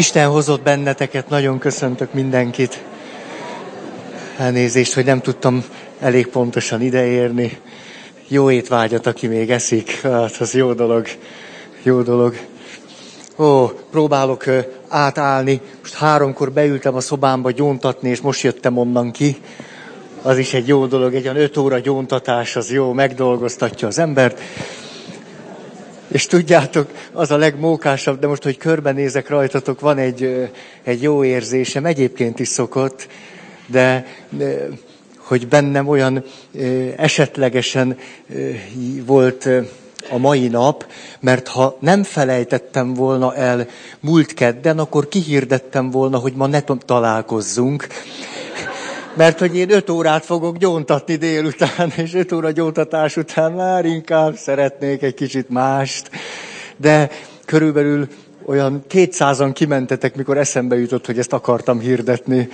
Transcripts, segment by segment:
Isten hozott benneteket, nagyon köszöntök mindenkit. Elnézést, hogy nem tudtam elég pontosan ideérni. Jó étvágyat, aki még eszik, hát az jó dolog, jó dolog. Ó, próbálok átállni. Most háromkor beültem a szobámba gyóntatni, és most jöttem onnan ki. Az is egy jó dolog, egy olyan öt óra gyóntatás, az jó, megdolgoztatja az embert. És tudjátok, az a legmókásabb, de most, hogy körbenézek rajtatok, van egy, egy jó érzésem, egyébként is szokott, de hogy bennem olyan esetlegesen volt a mai nap, mert ha nem felejtettem volna el múlt kedden, akkor kihirdettem volna, hogy ma ne találkozzunk. Mert hogy én öt órát fogok gyóntatni délután, és öt óra gyóntatás után már inkább szeretnék egy kicsit mást. De körülbelül olyan kétszázan kimentetek, mikor eszembe jutott, hogy ezt akartam hirdetni.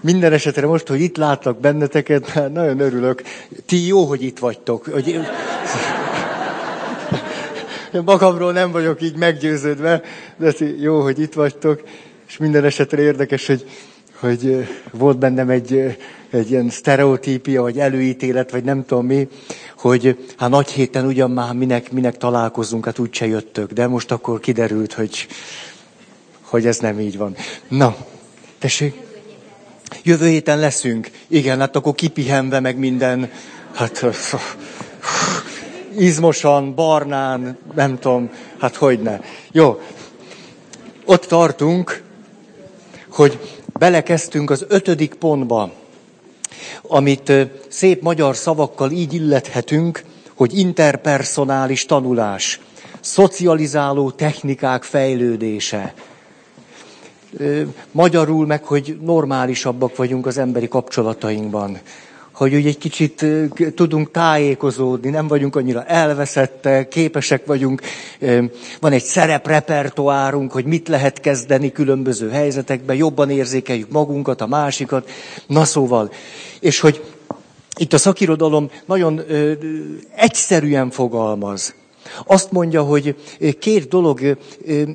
Minden esetre most, hogy itt látlak benneteket, nagyon örülök. Ti jó, hogy itt vagytok. Hogy... Én magamról nem vagyok így meggyőződve, de ti jó, hogy itt vagytok. És minden esetre érdekes, hogy hogy volt bennem egy, egy ilyen sztereotípia, vagy előítélet, vagy nem tudom mi, hogy hát nagy héten ugyan már minek, minek találkozunk, hát úgyse jöttök, de most akkor kiderült, hogy, hogy ez nem így van. Na, tessék? Jövő héten leszünk. Igen, hát akkor kipihenve meg minden, hát izmosan, barnán, nem tudom, hát hogy ne. Jó, ott tartunk, hogy belekezdtünk az ötödik pontba, amit szép magyar szavakkal így illethetünk, hogy interpersonális tanulás, szocializáló technikák fejlődése. Magyarul meg, hogy normálisabbak vagyunk az emberi kapcsolatainkban hogy úgy egy kicsit tudunk tájékozódni, nem vagyunk annyira elveszettek, képesek vagyunk, van egy szereprepertoárunk, hogy mit lehet kezdeni különböző helyzetekben, jobban érzékeljük magunkat, a másikat, na szóval. És hogy itt a szakirodalom nagyon egyszerűen fogalmaz. Azt mondja, hogy két dolog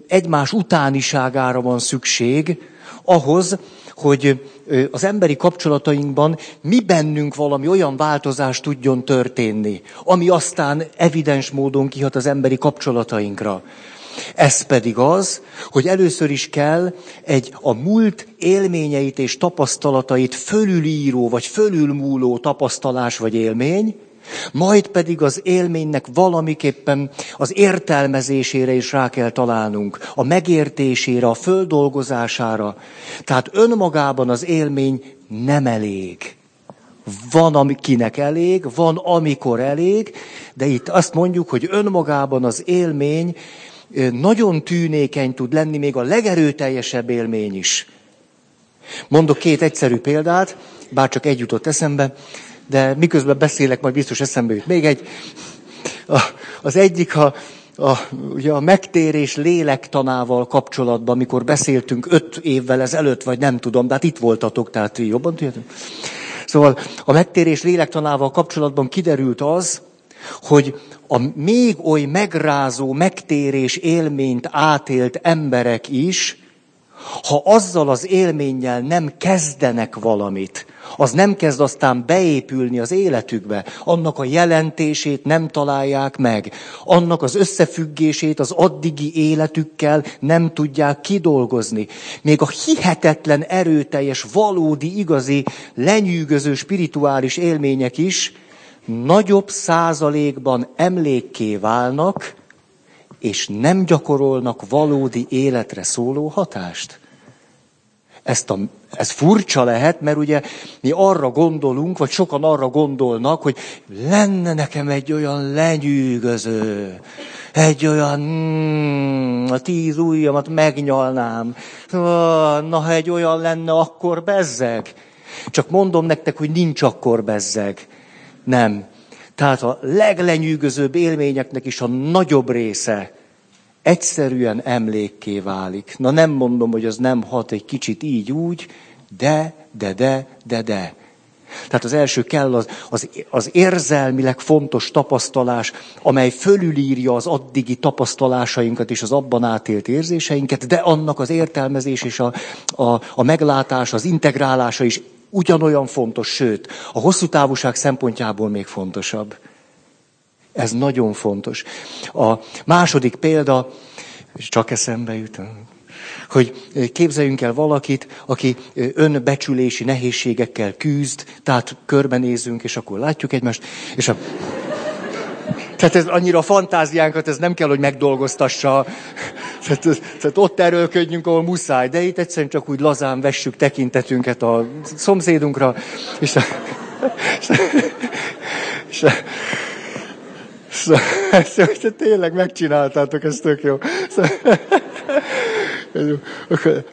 egymás utániságára van szükség ahhoz, hogy az emberi kapcsolatainkban mi bennünk valami olyan változás tudjon történni, ami aztán evidens módon kihat az emberi kapcsolatainkra. Ez pedig az, hogy először is kell egy a múlt élményeit és tapasztalatait fölülíró vagy fölülmúló tapasztalás vagy élmény, majd pedig az élménynek valamiképpen az értelmezésére is rá kell találnunk, a megértésére, a földolgozására. Tehát önmagában az élmény nem elég. Van, amikinek elég, van, amikor elég, de itt azt mondjuk, hogy önmagában az élmény nagyon tűnékeny tud lenni, még a legerőteljesebb élmény is. Mondok két egyszerű példát, bár csak egy jutott eszembe de miközben beszélek, majd biztos eszembe jut még egy. A, az egyik a, a, ugye a megtérés lélektanával kapcsolatban, amikor beszéltünk öt évvel ezelőtt, vagy nem tudom, de hát itt voltatok, tehát jobban tudjátok. Szóval a megtérés lélektanával kapcsolatban kiderült az, hogy a még oly megrázó megtérés élményt átélt emberek is, ha azzal az élménnyel nem kezdenek valamit, az nem kezd aztán beépülni az életükbe, annak a jelentését nem találják meg, annak az összefüggését az addigi életükkel nem tudják kidolgozni. Még a hihetetlen erőteljes, valódi, igazi, lenyűgöző spirituális élmények is nagyobb százalékban emlékké válnak, és nem gyakorolnak valódi életre szóló hatást. Ezt a, ez furcsa lehet, mert ugye mi arra gondolunk, vagy sokan arra gondolnak, hogy lenne nekem egy olyan lenyűgöző, egy olyan, mm, a tíz ujjamat megnyalnám. Na, ha egy olyan lenne, akkor bezzeg. Csak mondom nektek, hogy nincs akkor bezzeg. Nem. Tehát a leglenyűgözőbb élményeknek is a nagyobb része egyszerűen emlékké válik. Na nem mondom, hogy az nem hat egy kicsit így úgy, de, de, de, de, de. Tehát az első kell az, az, az érzelmileg fontos tapasztalás, amely fölülírja az addigi tapasztalásainkat és az abban átélt érzéseinket, de annak az értelmezés és a, a, a meglátás, az integrálása is ugyanolyan fontos, sőt, a hosszú távúság szempontjából még fontosabb. Ez nagyon fontos. A második példa, és csak eszembe jut, hogy képzeljünk el valakit, aki önbecsülési nehézségekkel küzd, tehát körbenézünk, és akkor látjuk egymást, és a... Tehát ez annyira a fantáziánkat, ez nem kell, hogy megdolgoztassa. Tehát, tehát ott erőlködjünk, ahol muszáj, de itt egyszerűen csak úgy lazán vessük tekintetünket a szomszédunkra, és, és, és, és, és a, tényleg megcsináltátok, ez tök jó.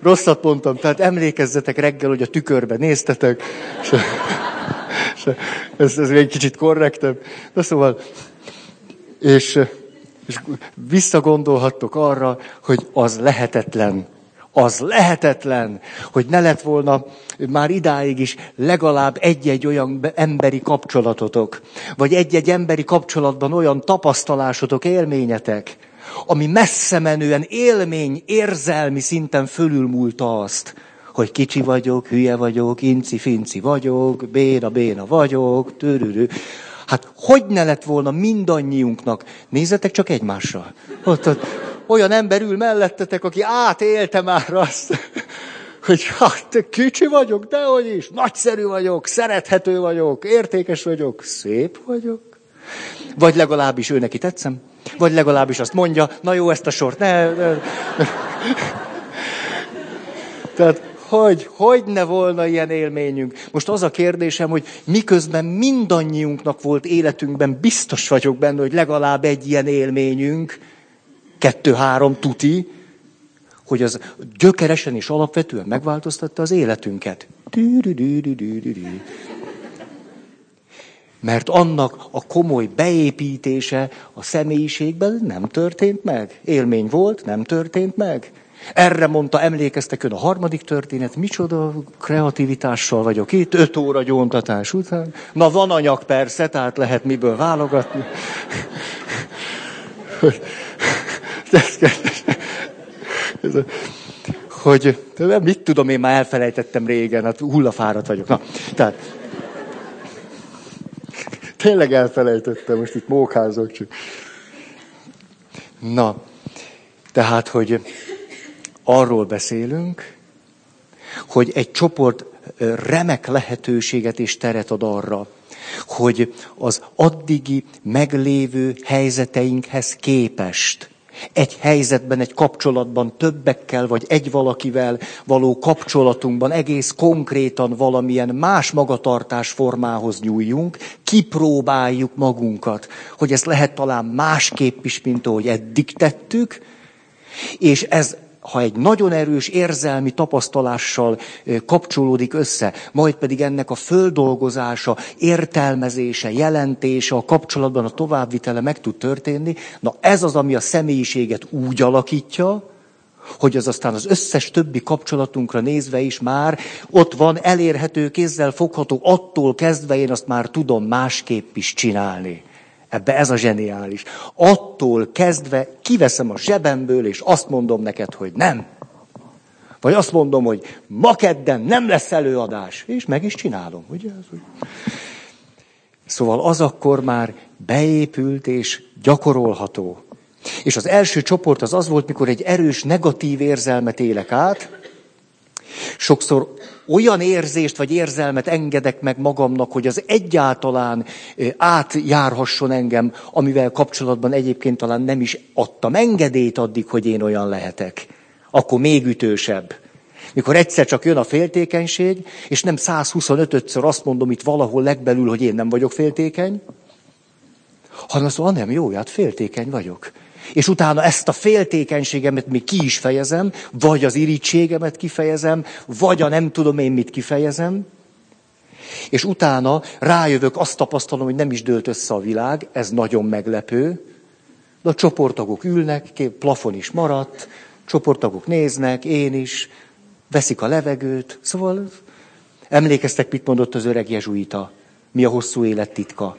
Rosszat mondtam, tehát emlékezzetek reggel, hogy a tükörbe néztetek, és, és ez, ez egy kicsit korrektebb. De szóval, és, és visszagondolhattok arra, hogy az lehetetlen, az lehetetlen, hogy ne lett volna már idáig is legalább egy-egy olyan emberi kapcsolatotok, vagy egy-egy emberi kapcsolatban olyan tapasztalásotok, élményetek, ami messze menően élmény, érzelmi szinten fölülmúlta azt, hogy kicsi vagyok, hülye vagyok, inci-finci vagyok, béna-béna vagyok, törülő. Hát hogy ne lett volna mindannyiunknak? Nézzetek csak egymásra. Ott, ott, olyan ember ül mellettetek, aki átélte már azt, hogy hát kicsi vagyok, de hogy is, nagyszerű vagyok, szerethető vagyok, értékes vagyok, szép vagyok. Vagy legalábbis ő neki tetszem. Vagy legalábbis azt mondja, na jó, ezt a sort ne... ne. Tehát hogy, hogy ne volna ilyen élményünk? Most az a kérdésem, hogy miközben mindannyiunknak volt életünkben, biztos vagyok benne, hogy legalább egy ilyen élményünk, kettő-három tuti, hogy az gyökeresen és alapvetően megváltoztatta az életünket. Mert annak a komoly beépítése a személyiségben nem történt meg. Élmény volt, nem történt meg. Erre mondta, emlékeztek ön a harmadik történet, micsoda kreativitással vagyok itt, öt óra gyóntatás után. Na van anyag persze, tehát lehet miből válogatni. hogy mit tudom, én már elfelejtettem régen, hát hullafáradt vagyok. Na, tehát Tényleg elfelejtettem, most itt mókázok csak. Na, tehát, hogy arról beszélünk, hogy egy csoport remek lehetőséget és teret ad arra, hogy az addigi meglévő helyzeteinkhez képest egy helyzetben, egy kapcsolatban, többekkel vagy egy valakivel való kapcsolatunkban egész konkrétan valamilyen más magatartás formához nyúljunk, kipróbáljuk magunkat, hogy ez lehet talán másképp is, mint ahogy eddig tettük, és ez ha egy nagyon erős érzelmi tapasztalással kapcsolódik össze, majd pedig ennek a földolgozása, értelmezése, jelentése, a kapcsolatban a továbbvitele meg tud történni, na ez az, ami a személyiséget úgy alakítja, hogy az aztán az összes többi kapcsolatunkra nézve is már ott van, elérhető, kézzel fogható, attól kezdve én azt már tudom másképp is csinálni. Ebbe ez a zseniális. Attól kezdve kiveszem a zsebemből, és azt mondom neked, hogy nem. Vagy azt mondom, hogy ma kedden nem lesz előadás. És meg is csinálom, ugye? Szóval az akkor már beépült és gyakorolható. És az első csoport az az volt, mikor egy erős negatív érzelmet élek át, Sokszor olyan érzést vagy érzelmet engedek meg magamnak, hogy az egyáltalán átjárhasson engem, amivel kapcsolatban egyébként talán nem is adtam engedélyt addig, hogy én olyan lehetek. Akkor még ütősebb. Mikor egyszer csak jön a féltékenység, és nem 125-ször azt mondom itt valahol legbelül, hogy én nem vagyok féltékeny, hanem azt mondom, nem jó, hát féltékeny vagyok és utána ezt a féltékenységemet még ki is fejezem, vagy az irítségemet kifejezem, vagy a nem tudom én mit kifejezem, és utána rájövök, azt tapasztalom, hogy nem is dőlt össze a világ, ez nagyon meglepő, de a csoporttagok ülnek, plafon is maradt, csoporttagok néznek, én is, veszik a levegőt, szóval Emlékeztek, mit mondott az öreg jezsuita? Mi a hosszú élet titka?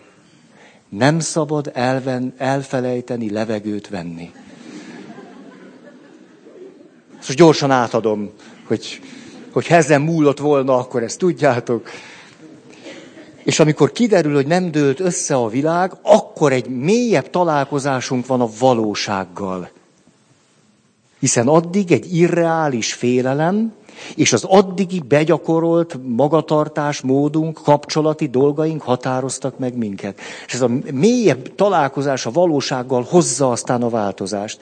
Nem szabad elven, elfelejteni levegőt venni. Most gyorsan átadom, hogy, hogy ezen múlott volna, akkor ezt tudjátok. És amikor kiderül, hogy nem dőlt össze a világ, akkor egy mélyebb találkozásunk van a valósággal. Hiszen addig egy irreális félelem, és az addigi begyakorolt magatartás, módunk, kapcsolati dolgaink határoztak meg minket. És ez a mélyebb találkozás a valósággal hozza aztán a változást.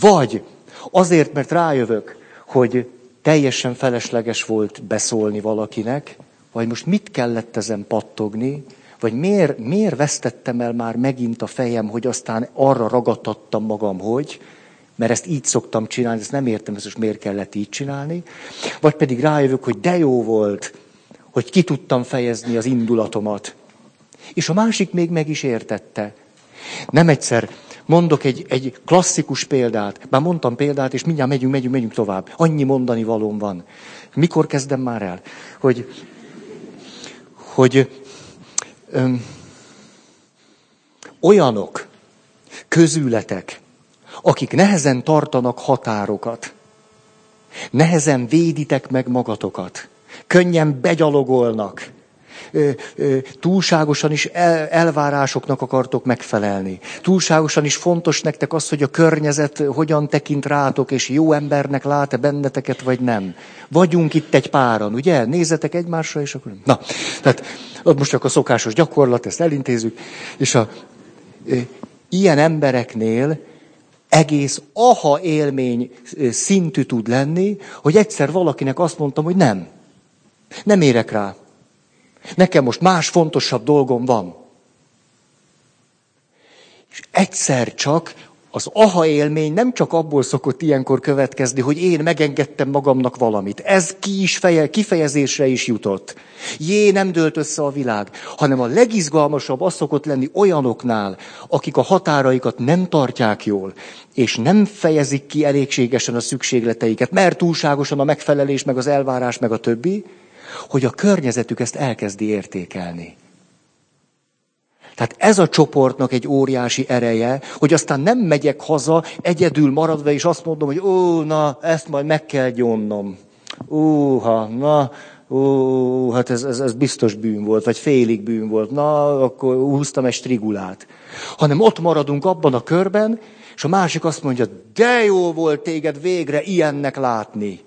Vagy azért, mert rájövök, hogy teljesen felesleges volt beszólni valakinek, vagy most mit kellett ezen pattogni, vagy miért, miért vesztettem el már megint a fejem, hogy aztán arra ragadtattam magam, hogy, mert ezt így szoktam csinálni, ezt nem értem, ezt most miért kellett így csinálni. Vagy pedig rájövök, hogy de jó volt, hogy ki tudtam fejezni az indulatomat. És a másik még meg is értette. Nem egyszer mondok egy, egy klasszikus példát. Már mondtam példát, és mindjárt megyünk, megyünk, megyünk tovább. Annyi mondani valóm van. Mikor kezdem már el? Hogy, hogy öm, olyanok, közületek, akik nehezen tartanak határokat, nehezen véditek meg magatokat, könnyen begyalogolnak, túlságosan is el, elvárásoknak akartok megfelelni. Túlságosan is fontos nektek az, hogy a környezet hogyan tekint rátok, és jó embernek lát-e benneteket, vagy nem. Vagyunk itt egy páran, ugye? Nézzetek egymásra, és akkor... Na, tehát most csak a szokásos gyakorlat, ezt elintézzük, és a, ilyen embereknél egész aha élmény szintű tud lenni, hogy egyszer valakinek azt mondtam, hogy nem. Nem érek rá. Nekem most más fontosabb dolgom van. És egyszer csak az aha élmény nem csak abból szokott ilyenkor következni, hogy én megengedtem magamnak valamit. Ez ki is feje, kifejezésre is jutott. Jé, nem dőlt össze a világ, hanem a legizgalmasabb az szokott lenni olyanoknál, akik a határaikat nem tartják jól, és nem fejezik ki elégségesen a szükségleteiket, mert túlságosan a megfelelés, meg az elvárás, meg a többi, hogy a környezetük ezt elkezdi értékelni. Tehát ez a csoportnak egy óriási ereje, hogy aztán nem megyek haza egyedül maradva, és azt mondom, hogy ó, na, ezt majd meg kell gyomnom. Úha, na, ó, hát ez, ez, ez biztos bűn volt, vagy félig bűn volt. Na, akkor húztam egy strigulát. Hanem ott maradunk abban a körben, és a másik azt mondja, de jó volt téged végre ilyennek látni.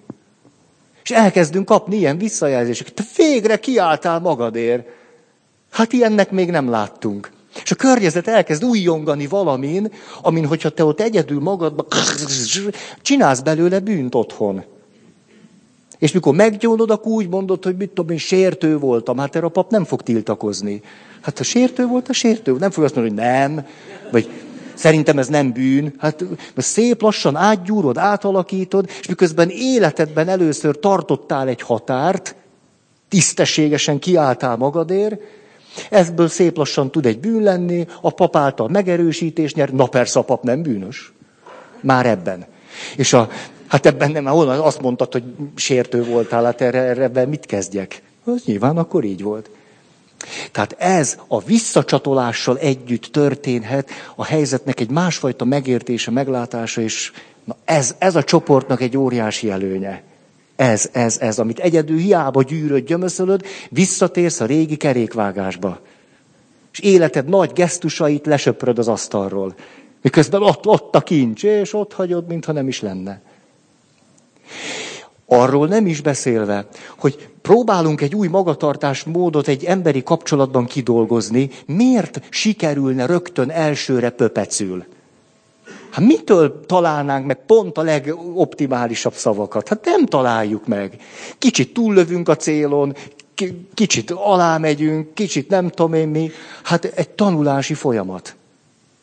És elkezdünk kapni ilyen visszajelzéseket. Te végre kiálltál magadért. Hát ilyennek még nem láttunk. És a környezet elkezd újjongani valamin, amin, hogyha te ott egyedül magadban csinálsz belőle bűnt otthon. És mikor meggyónod, akkor úgy mondod, hogy mit tudom én, sértő voltam. Hát erre a pap nem fog tiltakozni. Hát ha sértő volt, a sértő. Nem fog azt mondani, hogy nem. Vagy Szerintem ez nem bűn. Hát szép lassan átgyúrod, átalakítod, és miközben életedben először tartottál egy határt, tisztességesen kiálltál magadért, ebből szép lassan tud egy bűn lenni, a pap által megerősítés nyer, na persze a pap nem bűnös. Már ebben. És a, hát ebben nem, honnan azt mondtad, hogy sértő voltál, hát erre, erre mit kezdjek? Az nyilván akkor így volt. Tehát ez a visszacsatolással együtt történhet a helyzetnek egy másfajta megértése, meglátása, és na ez, ez a csoportnak egy óriási előnye. Ez, ez, ez, amit egyedül hiába gyűröd, gyömöszölöd, visszatérsz a régi kerékvágásba. És életed nagy gesztusait lesöpröd az asztalról. Miközben ott, ott a kincs, és ott hagyod, mintha nem is lenne. Arról nem is beszélve, hogy próbálunk egy új magatartás módot egy emberi kapcsolatban kidolgozni, miért sikerülne rögtön elsőre pöpecül? Hát mitől találnánk meg pont a legoptimálisabb szavakat? Hát nem találjuk meg. Kicsit túllövünk a célon, kicsit alá megyünk, kicsit nem tudom én mi. Hát egy tanulási folyamat.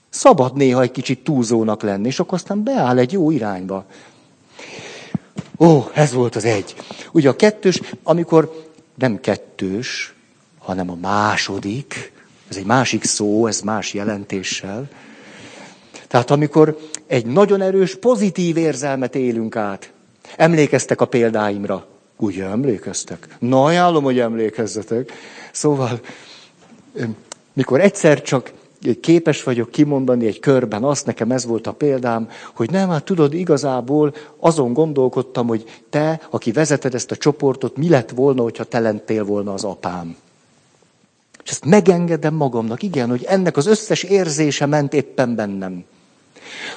Szabad néha egy kicsit túlzónak lenni, és akkor aztán beáll egy jó irányba. Ó, ez volt az egy. Ugye a kettős, amikor nem kettős, hanem a második, ez egy másik szó, ez más jelentéssel. Tehát amikor egy nagyon erős pozitív érzelmet élünk át, emlékeztek a példáimra, Ugye emlékeztek? Na, ajánlom, hogy emlékezzetek. Szóval, mikor egyszer csak képes vagyok kimondani egy körben azt, nekem ez volt a példám, hogy nem, hát tudod, igazából azon gondolkodtam, hogy te, aki vezeted ezt a csoportot, mi lett volna, hogyha te lentél volna az apám. És ezt megengedem magamnak, igen, hogy ennek az összes érzése ment éppen bennem.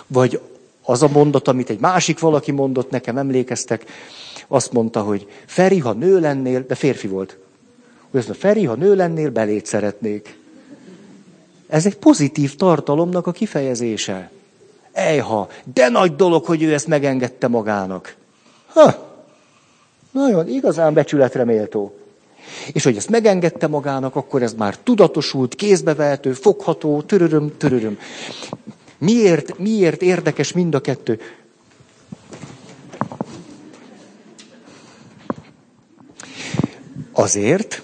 Vagy az a mondat, amit egy másik valaki mondott nekem, emlékeztek, azt mondta, hogy Feri, ha nő lennél, de férfi volt. Hogy azt mondta, Feri, ha nő lennél, belét szeretnék. Ez egy pozitív tartalomnak a kifejezése. Ejha, de nagy dolog, hogy ő ezt megengedte magának. Ha, nagyon, igazán becsületre méltó. És hogy ezt megengedte magának, akkor ez már tudatosult, kézbevehető, fogható, töröröm, töröröm. Miért, miért érdekes mind a kettő? Azért,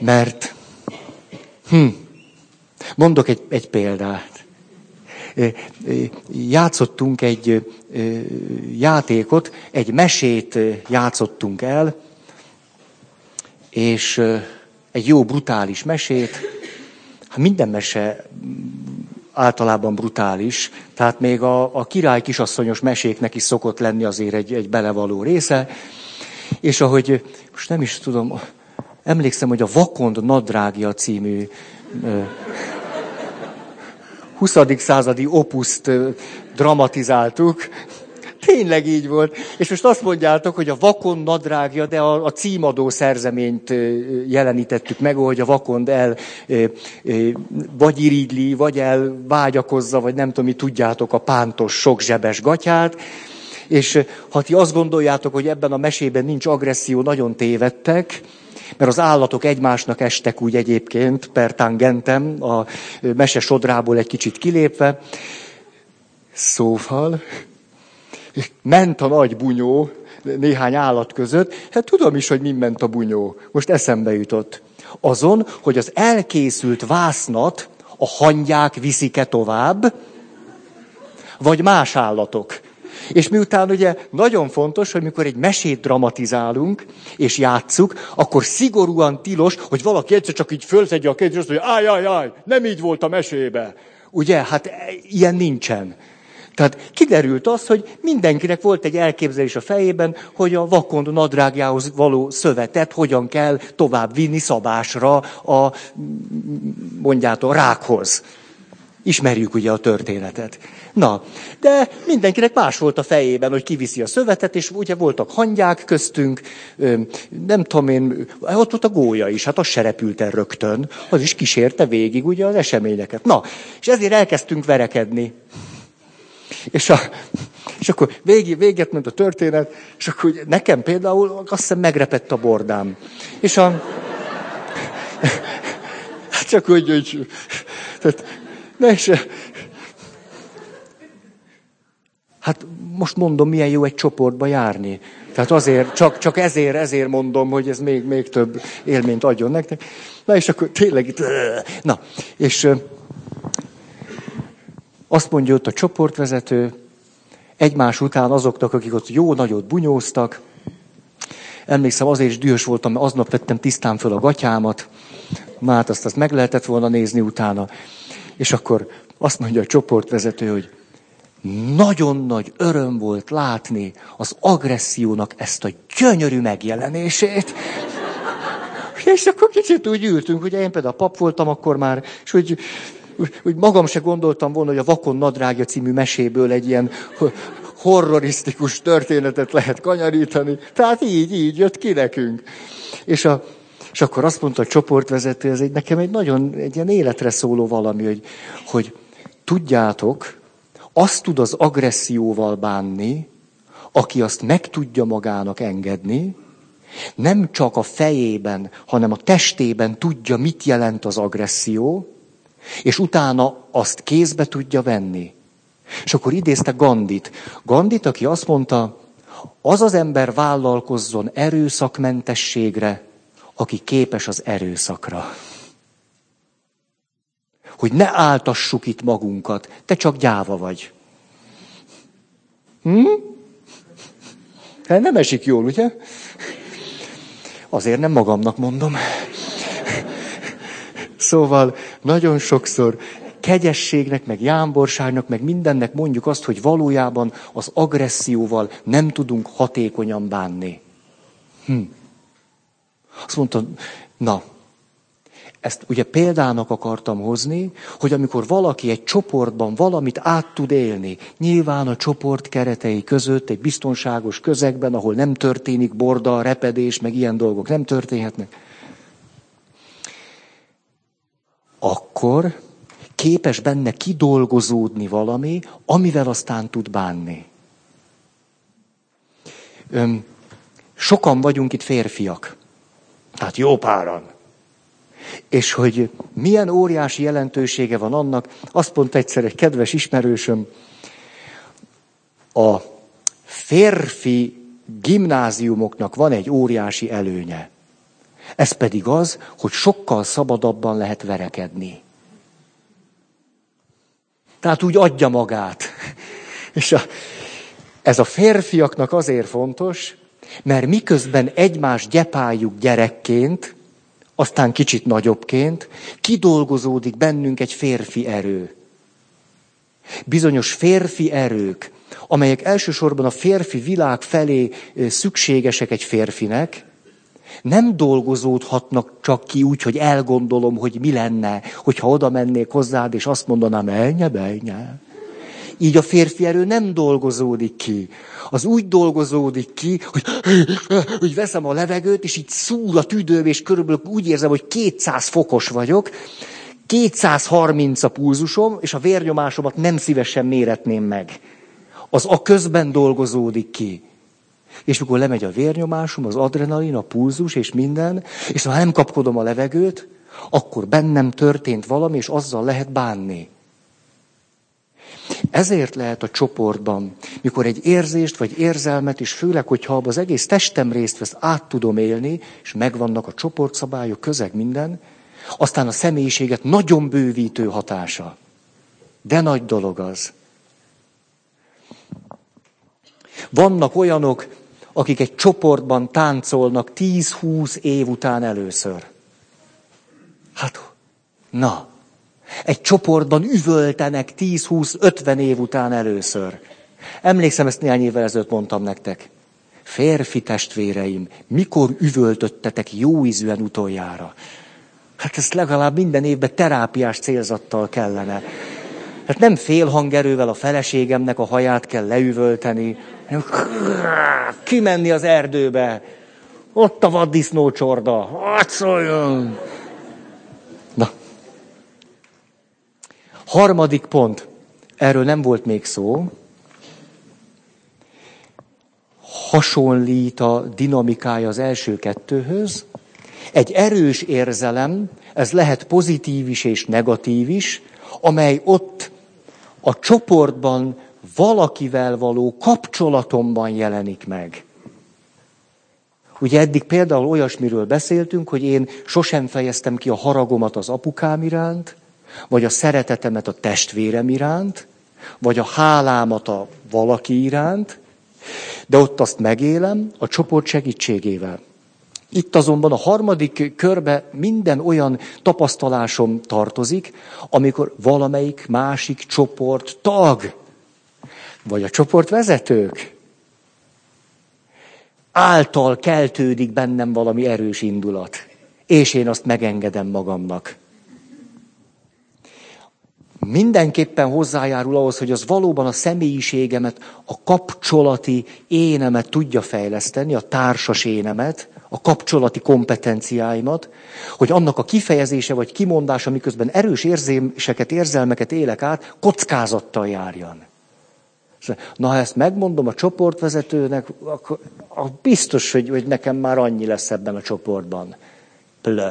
mert hm, mondok egy, egy példát. Játszottunk egy játékot, egy mesét játszottunk el, és egy jó brutális mesét. Hát minden mese általában brutális, tehát még a, a király kisasszonyos meséknek is szokott lenni azért egy, egy belevaló része. És ahogy, most nem is tudom, emlékszem, hogy a Vakond nadrágja című 20. századi opuszt dramatizáltuk, Tényleg így volt. És most azt mondjátok, hogy a vakon nadrágja, de a, a címadó szerzeményt jelenítettük meg, hogy a vakond el vagy irigyli, vagy el vágyakozza, vagy nem tudom, mi tudjátok a pántos sok zsebes gatyát. És ha ti azt gondoljátok, hogy ebben a mesében nincs agresszió, nagyon tévedtek, mert az állatok egymásnak estek úgy egyébként, per tangentem, a mese sodrából egy kicsit kilépve. Szóval, ment a nagy bunyó néhány állat között, hát tudom is, hogy mi ment a bunyó. Most eszembe jutott. Azon, hogy az elkészült vásznat a hangyák viszik-e tovább, vagy más állatok. És miután ugye nagyon fontos, hogy mikor egy mesét dramatizálunk, és játsszuk, akkor szigorúan tilos, hogy valaki egyszer csak így föltegye a kezét, és azt mondja, áj, áj, áj, nem így volt a mesébe. Ugye, hát ilyen nincsen. Tehát kiderült az, hogy mindenkinek volt egy elképzelés a fejében, hogy a vakond nadrágjához való szövetet hogyan kell tovább vinni szabásra a, mondjátok, rákhoz. Ismerjük ugye a történetet. Na, de mindenkinek más volt a fejében, hogy kiviszi a szövetet, és ugye voltak hangyák köztünk, nem tudom én, ott volt a gólya is, hát az se repült el rögtön, az is kísérte végig ugye az eseményeket. Na, és ezért elkezdtünk verekedni. És, a, és akkor végig, véget ment a történet, és akkor nekem például azt hiszem megrepett a bordám. És a... Hát csak úgy, hogy... Tehát, ne is, Hát most mondom, milyen jó egy csoportba járni. Tehát azért, csak, csak ezért, ezért mondom, hogy ez még, még több élményt adjon nektek. Na és akkor tényleg. Na, és azt mondja ott a csoportvezető, egymás után azoknak, akik ott jó nagyot bunyóztak. Emlékszem, azért is dühös voltam, mert aznap vettem tisztán föl a gatyámat. Már hát azt, azt meg lehetett volna nézni utána. És akkor azt mondja a csoportvezető, hogy nagyon nagy öröm volt látni az agressziónak ezt a gyönyörű megjelenését. És akkor kicsit úgy ültünk, ugye én például pap voltam akkor már, és úgy magam se gondoltam volna, hogy a Vakon nadrágja című meséből egy ilyen horrorisztikus történetet lehet kanyarítani. Tehát így, így jött ki nekünk. És, a, és akkor azt mondta a csoportvezető, ez egy, nekem egy nagyon egy ilyen életre szóló valami, hogy, hogy tudjátok, azt tud az agresszióval bánni, aki azt meg tudja magának engedni, nem csak a fejében, hanem a testében tudja, mit jelent az agresszió, és utána azt kézbe tudja venni. És akkor idézte Gandit. Gandit, aki azt mondta, az az ember vállalkozzon erőszakmentességre, aki képes az erőszakra. Hogy ne áltassuk itt magunkat, te csak gyáva vagy. Hm? Hát nem esik jól, ugye? Azért nem magamnak mondom. Szóval nagyon sokszor kegyességnek, meg jámborságnak, meg mindennek mondjuk azt, hogy valójában az agresszióval nem tudunk hatékonyan bánni. Hm. Azt mondta, na, ezt ugye példának akartam hozni, hogy amikor valaki egy csoportban valamit át tud élni, nyilván a csoport keretei között, egy biztonságos közegben, ahol nem történik borda, repedés, meg ilyen dolgok nem történhetnek, akkor képes benne kidolgozódni valami, amivel aztán tud bánni. Öm, sokan vagyunk itt férfiak. Tehát jó páran. És hogy milyen óriási jelentősége van annak, azt mondta egyszer egy kedves ismerősöm, a férfi gimnáziumoknak van egy óriási előnye. Ez pedig az, hogy sokkal szabadabban lehet verekedni. Tehát úgy adja magát. És a, ez a férfiaknak azért fontos, mert miközben egymást gyepáljuk gyerekként, aztán kicsit nagyobbként, kidolgozódik bennünk egy férfi erő. Bizonyos férfi erők, amelyek elsősorban a férfi világ felé szükségesek egy férfinek, nem dolgozódhatnak csak ki úgy, hogy elgondolom, hogy mi lenne, hogyha oda mennék hozzád, és azt mondanám, elnye, belnye. Így a férfi erő nem dolgozódik ki. Az úgy dolgozódik ki, hogy, hogy veszem a levegőt, és így szúl a tüdőm, és körülbelül úgy érzem, hogy 200 fokos vagyok, 230 a pulzusom, és a vérnyomásomat nem szívesen méretném meg. Az a közben dolgozódik ki. És mikor lemegy a vérnyomásom, az adrenalin, a pulzus és minden, és ha nem kapkodom a levegőt, akkor bennem történt valami, és azzal lehet bánni. Ezért lehet a csoportban, mikor egy érzést vagy érzelmet, és főleg, hogyha az egész testem részt vesz, át tudom élni, és megvannak a csoportszabályok, közeg minden, aztán a személyiséget nagyon bővítő hatása. De nagy dolog az. Vannak olyanok, akik egy csoportban táncolnak 10-20 év után először. Hát, na, egy csoportban üvöltenek 10-20-50 év után először. Emlékszem, ezt néhány évvel ezelőtt mondtam nektek. Férfi testvéreim, mikor üvöltöttetek jó ízűen utoljára? Hát ezt legalább minden évben terápiás célzattal kellene. Hát nem félhangerővel a feleségemnek a haját kell leüvölteni, kimenni az erdőbe, ott a vaddisznó csorda, hadd szóljon! Na. Harmadik pont. Erről nem volt még szó. Hasonlít a dinamikája az első kettőhöz. Egy erős érzelem, ez lehet pozitív is és negatív is, amely ott a csoportban valakivel való kapcsolatomban jelenik meg. Ugye eddig például olyasmiről beszéltünk, hogy én sosem fejeztem ki a haragomat az apukám iránt, vagy a szeretetemet a testvérem iránt, vagy a hálámat a valaki iránt, de ott azt megélem a csoport segítségével. Itt azonban a harmadik körbe minden olyan tapasztalásom tartozik, amikor valamelyik másik csoport tag vagy a csoportvezetők által keltődik bennem valami erős indulat, és én azt megengedem magamnak. Mindenképpen hozzájárul ahhoz, hogy az valóban a személyiségemet, a kapcsolati énemet tudja fejleszteni, a társas énemet, a kapcsolati kompetenciáimat, hogy annak a kifejezése vagy kimondása, miközben erős érzéseket, érzelmeket élek át, kockázattal járjan. Na, ha ezt megmondom a csoportvezetőnek, akkor biztos, hogy, hogy nekem már annyi lesz ebben a csoportban. Plö.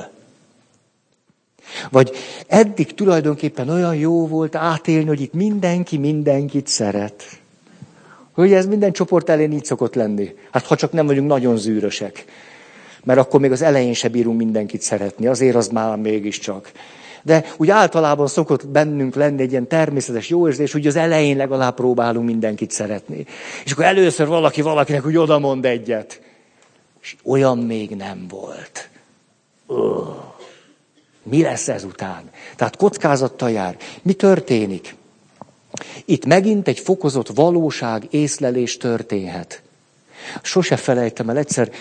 Vagy eddig tulajdonképpen olyan jó volt átélni, hogy itt mindenki mindenkit szeret. Hogy ez minden csoport elén így szokott lenni. Hát ha csak nem vagyunk nagyon zűrösek. Mert akkor még az elején se bírunk mindenkit szeretni. Azért az már mégiscsak. De úgy általában szokott bennünk lenni egy ilyen természetes jó érzés, hogy az elején legalább próbálunk mindenkit szeretni. És akkor először valaki valakinek úgy oda mond egyet. És olyan még nem volt. Öh. Mi lesz ezután? Tehát kockázattal jár. Mi történik? Itt megint egy fokozott valóság észlelés történhet. Sose felejtem el, egyszer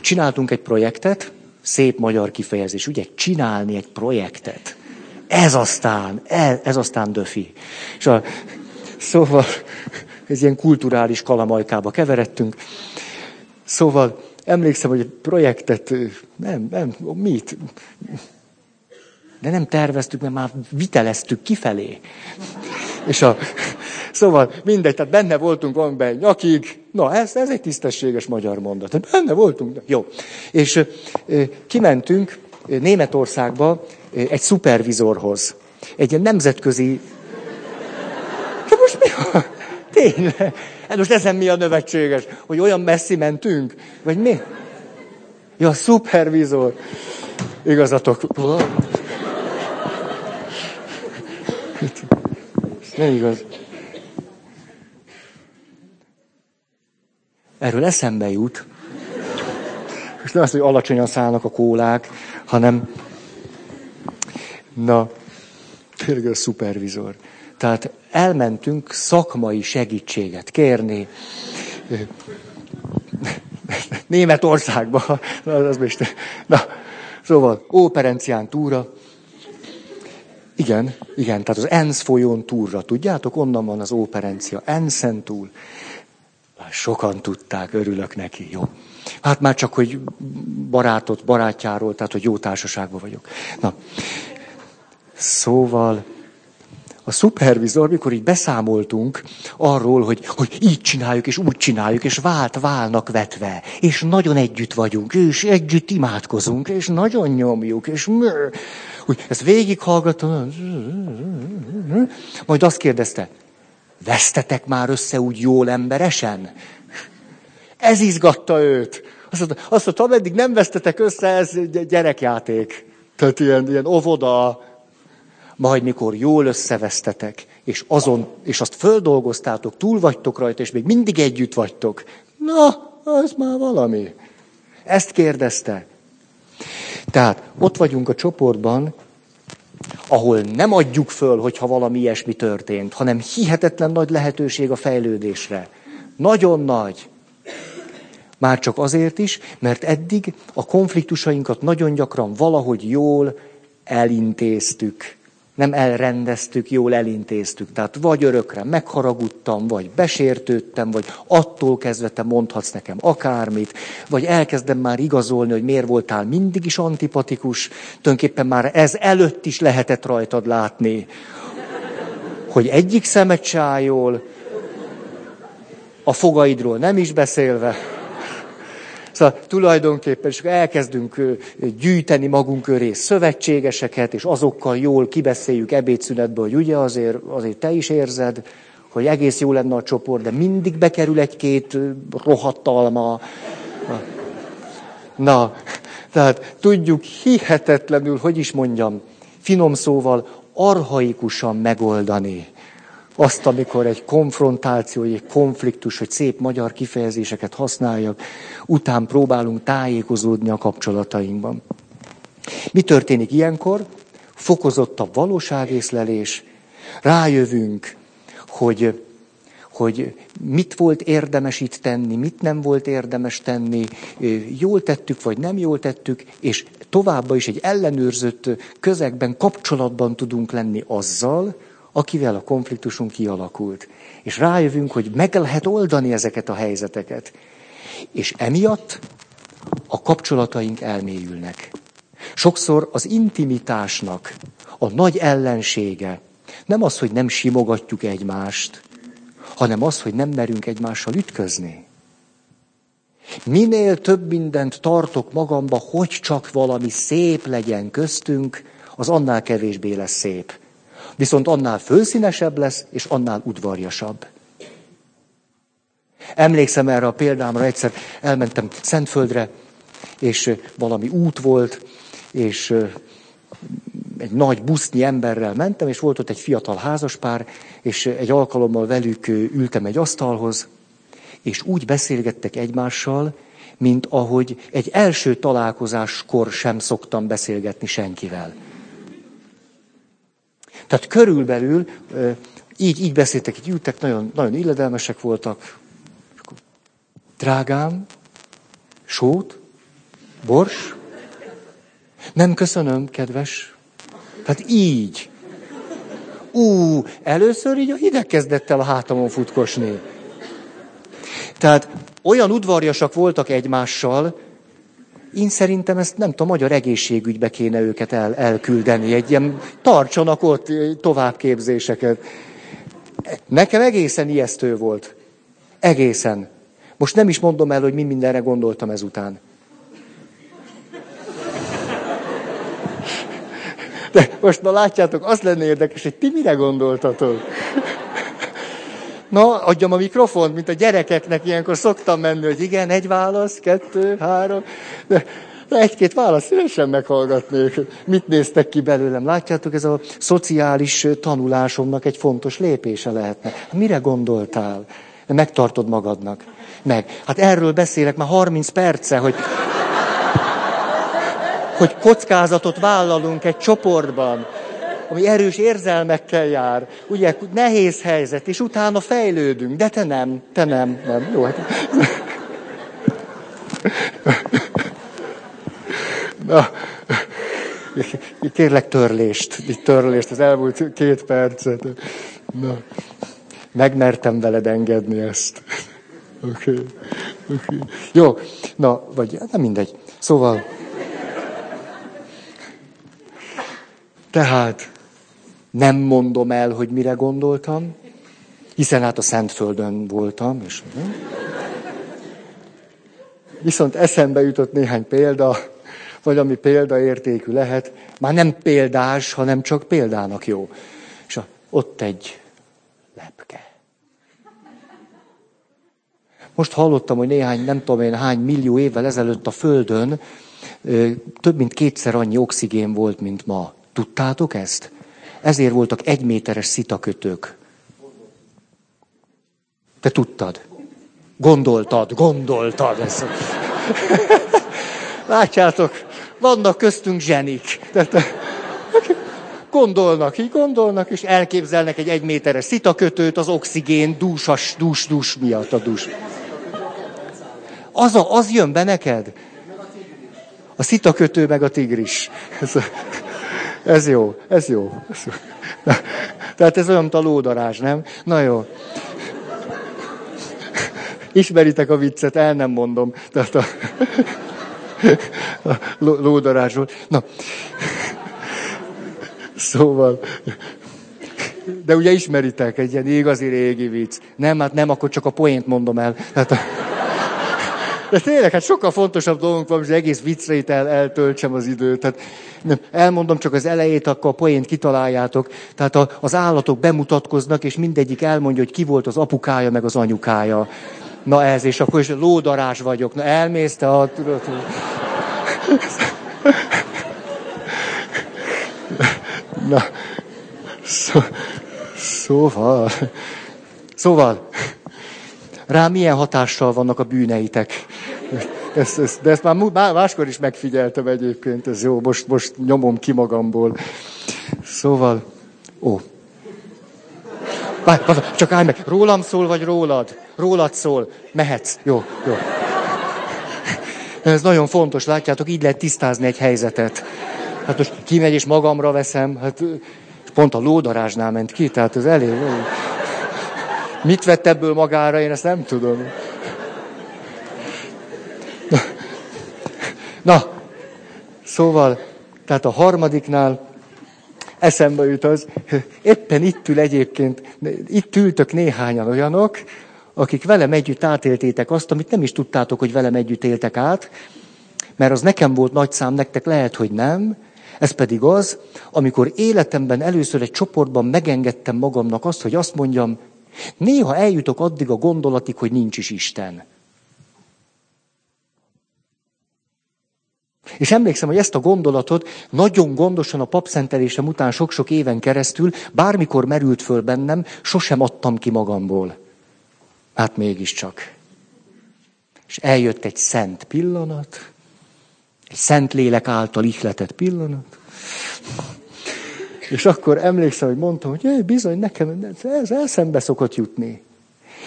csináltunk egy projektet, szép magyar kifejezés, ugye, csinálni egy projektet. Ez aztán, ez, ez aztán döfi. És a, szóval, ez ilyen kulturális kalamajkába keveredtünk. Szóval, emlékszem, hogy egy projektet, nem, nem, mit, de nem terveztük, mert már viteleztük kifelé. És a, szóval mindegy, tehát benne voltunk valamiben nyakig, na ez, ez egy tisztességes magyar mondat. Tehát benne voltunk, jó. És kimentünk Németországba egy szupervizorhoz. Egy ilyen nemzetközi... De most mi a... Tényleg. Hát most ezen mi a növetséges? Hogy olyan messzi mentünk? Vagy mi? Ja, szupervizor. Igazatok. Nem igaz. Erről eszembe jut. Most nem az, hogy alacsonyan szállnak a kólák, hanem na, tényleg a szupervizor. Tehát elmentünk szakmai segítséget kérni. Németországba. Na, az most, na, szóval, óperencián túra. Igen, igen, tehát az ENSZ folyón túlra, tudjátok, onnan van az óperencia, Enszen túl. Sokan tudták, örülök neki, jó. Hát már csak, hogy barátot, barátjáról, tehát, hogy jó társaságban vagyok. Na, szóval a szupervizor, mikor így beszámoltunk arról, hogy, hogy így csináljuk, és úgy csináljuk, és vált válnak vetve, és nagyon együtt vagyunk, és együtt imádkozunk, és nagyon nyomjuk, és úgy ezt végighallgattam, majd azt kérdezte, vesztetek már össze úgy jól emberesen? Ez izgatta őt. Azt mondta, azt mondta ameddig nem vesztetek össze, ez gyerekjáték. Tehát ilyen, ilyen óvoda, majd mikor jól összevesztetek, és, azon, és azt földolgoztátok, túl vagytok rajta, és még mindig együtt vagytok. Na, az már valami. Ezt kérdezte. Tehát ott vagyunk a csoportban, ahol nem adjuk föl, hogyha valami ilyesmi történt, hanem hihetetlen nagy lehetőség a fejlődésre. Nagyon nagy. Már csak azért is, mert eddig a konfliktusainkat nagyon gyakran valahogy jól elintéztük nem elrendeztük, jól elintéztük. Tehát vagy örökre megharagudtam, vagy besértődtem, vagy attól kezdve te mondhatsz nekem akármit, vagy elkezdem már igazolni, hogy miért voltál mindig is antipatikus, tulajdonképpen már ez előtt is lehetett rajtad látni, hogy egyik szemet csájol, a fogaidról nem is beszélve. Szóval tulajdonképpen és elkezdünk gyűjteni magunk köré szövetségeseket, és azokkal jól kibeszéljük ebédszünetből, hogy ugye azért, azért te is érzed, hogy egész jó lenne a csoport, de mindig bekerül egy-két rohadt alma. Na, tehát tudjuk hihetetlenül, hogy is mondjam, finom szóval arhaikusan megoldani azt, amikor egy konfrontáció, egy konfliktus, hogy szép magyar kifejezéseket használjak, után próbálunk tájékozódni a kapcsolatainkban. Mi történik ilyenkor? Fokozottabb valóságészlelés, rájövünk, hogy, hogy mit volt érdemes itt tenni, mit nem volt érdemes tenni, jól tettük, vagy nem jól tettük, és továbbá is egy ellenőrzött közegben, kapcsolatban tudunk lenni azzal, akivel a konfliktusunk kialakult. És rájövünk, hogy meg lehet oldani ezeket a helyzeteket. És emiatt a kapcsolataink elmélyülnek. Sokszor az intimitásnak a nagy ellensége nem az, hogy nem simogatjuk egymást, hanem az, hogy nem merünk egymással ütközni. Minél több mindent tartok magamba, hogy csak valami szép legyen köztünk, az annál kevésbé lesz szép viszont annál fölszínesebb lesz, és annál udvarjasabb. Emlékszem erre a példámra, egyszer elmentem Szentföldre, és valami út volt, és egy nagy busznyi emberrel mentem, és volt ott egy fiatal házaspár, és egy alkalommal velük ültem egy asztalhoz, és úgy beszélgettek egymással, mint ahogy egy első találkozáskor sem szoktam beszélgetni senkivel. Tehát körülbelül így, így beszéltek, így ültek, nagyon, nagyon illedelmesek voltak. Drágám, sót, bors, nem köszönöm, kedves. Tehát így. Ú, először így a hideg kezdett el a hátamon futkosni. Tehát olyan udvarjasak voltak egymással, én szerintem ezt nem tudom, magyar egészségügybe kéne őket el, elküldeni, egy ilyen tartsanak ott továbbképzéseket. Nekem egészen ijesztő volt. Egészen. Most nem is mondom el, hogy mi mindenre gondoltam ezután. De most na látjátok, az lenne érdekes, hogy ti mire gondoltatok? Na, adjam a mikrofont, mint a gyerekeknek ilyenkor szoktam menni, hogy igen, egy válasz, kettő, három. De egy-két válasz szívesen meghallgatnék. Mit néztek ki belőlem? Látjátok, ez a szociális tanulásomnak egy fontos lépése lehetne. Mire gondoltál? Megtartod magadnak. Meg. Hát erről beszélek már 30 perce, hogy hogy kockázatot vállalunk egy csoportban, ami erős érzelmekkel jár. Ugye, nehéz helyzet, és utána fejlődünk. De te nem, te nem, nem. Jó, hát... Na, kérlek törlést, itt törlést az elmúlt két percet. Na, megmertem veled engedni ezt. Oké, okay. okay. Jó, na, vagy nem mindegy. Szóval... Tehát nem mondom el, hogy mire gondoltam, hiszen hát a Szentföldön voltam, és Viszont eszembe jutott néhány példa, vagy ami példaértékű lehet, már nem példás, hanem csak példának jó. És ott egy lepke. Most hallottam, hogy néhány, nem tudom én hány millió évvel ezelőtt a Földön több mint kétszer annyi oxigén volt, mint ma. Tudtátok ezt? Ezért voltak egyméteres szitakötők. Te tudtad. Gondoltad, gondoltad. Ezt. Látjátok, vannak köztünk zsenik. Gondolnak, így gondolnak, és elképzelnek egy egyméteres szitakötőt az oxigén dúsas, dús, dús miatt a dús. Az, a, az jön be neked? A szitakötő meg a tigris. Ez, ez jó, ez jó. Tehát ez olyan, mint nem? Na jó. Ismeritek a viccet, el nem mondom. Tehát a, a lódarázsról. Na. Szóval. De ugye ismeritek egy ilyen igazi régi vicc. Nem, hát nem, akkor csak a poént mondom el. Tehát a, de tényleg, hát sokkal fontosabb dolgunk van, hogy egész viccre itt el, eltöltsem az időt. Tehát nem, elmondom csak az elejét, akkor a poént kitaláljátok. Tehát a, az állatok bemutatkoznak, és mindegyik elmondja, hogy ki volt az apukája, meg az anyukája. Na ez, és akkor is lódarás vagyok. Na elmész te a... Tudod, Na, szó, szóval, szóval, rá milyen hatással vannak a bűneitek? Ezt, ezt, de ezt már máskor is megfigyeltem egyébként, ez jó, most, most nyomom ki magamból. Szóval, ó. Várj, csak állj meg, rólam szól, vagy rólad? Rólad szól, mehetsz, jó, jó. Ez nagyon fontos, látjátok, így lehet tisztázni egy helyzetet. Hát most kimegy és magamra veszem, hát pont a lódarásnál ment ki, tehát ez elég. Mit vett ebből magára, én ezt nem tudom. Na, szóval, tehát a harmadiknál eszembe jut az, éppen itt ül egyébként, itt ültök néhányan olyanok, akik velem együtt átéltétek azt, amit nem is tudtátok, hogy velem együtt éltek át, mert az nekem volt nagy szám, nektek lehet, hogy nem, ez pedig az, amikor életemben először egy csoportban megengedtem magamnak azt, hogy azt mondjam, néha eljutok addig a gondolatig, hogy nincs is Isten. És emlékszem, hogy ezt a gondolatot nagyon gondosan a papszentelésem után sok-sok éven keresztül, bármikor merült föl bennem, sosem adtam ki magamból. Hát mégiscsak. És eljött egy szent pillanat, egy szent lélek által ihletett pillanat, és akkor emlékszem, hogy mondtam, hogy bizony, nekem ez eszembe szokott jutni.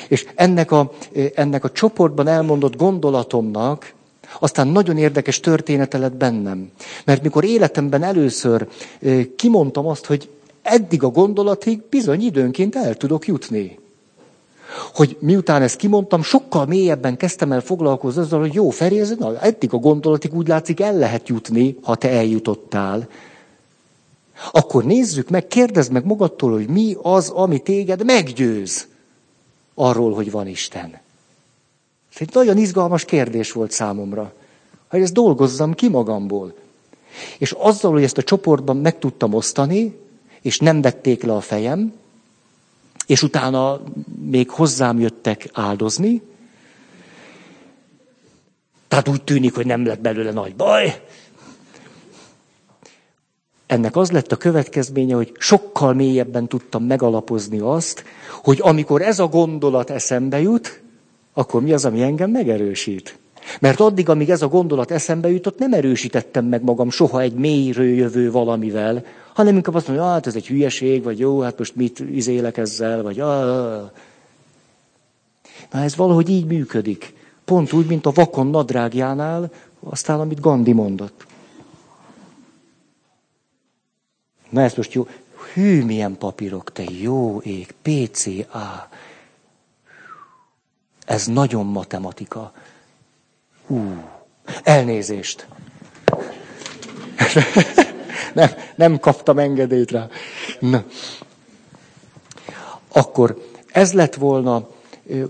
És ennek a, ennek a csoportban elmondott gondolatomnak aztán nagyon érdekes története lett bennem. Mert mikor életemben először kimondtam azt, hogy eddig a gondolatig bizony időnként el tudok jutni. Hogy miután ezt kimondtam, sokkal mélyebben kezdtem el foglalkozni azzal, hogy jó, Feri, ez, na, eddig a gondolatig úgy látszik el lehet jutni, ha te eljutottál. Akkor nézzük meg, kérdezd meg magadtól, hogy mi az, ami téged meggyőz arról, hogy van Isten. Ez egy nagyon izgalmas kérdés volt számomra, hogy ezt dolgozzam ki magamból. És azzal, hogy ezt a csoportban meg tudtam osztani, és nem vették le a fejem, és utána még hozzám jöttek áldozni, tehát úgy tűnik, hogy nem lett belőle nagy baj. Ennek az lett a következménye, hogy sokkal mélyebben tudtam megalapozni azt, hogy amikor ez a gondolat eszembe jut, akkor mi az, ami engem megerősít? Mert addig, amíg ez a gondolat eszembe jutott, nem erősítettem meg magam soha egy mélyről jövő valamivel, hanem inkább azt mondom, hát ez egy hülyeség, vagy jó, hát most mit izélek ezzel, vagy ah. Na ez valahogy így működik. Pont úgy, mint a vakon nadrágjánál, aztán amit Gandhi mondott. Na ez most jó. Hű, milyen papírok, te jó ég, PCA. Ez nagyon matematika. Hú, elnézést. nem, nem kaptam engedélyt rá. Na. Akkor ez lett volna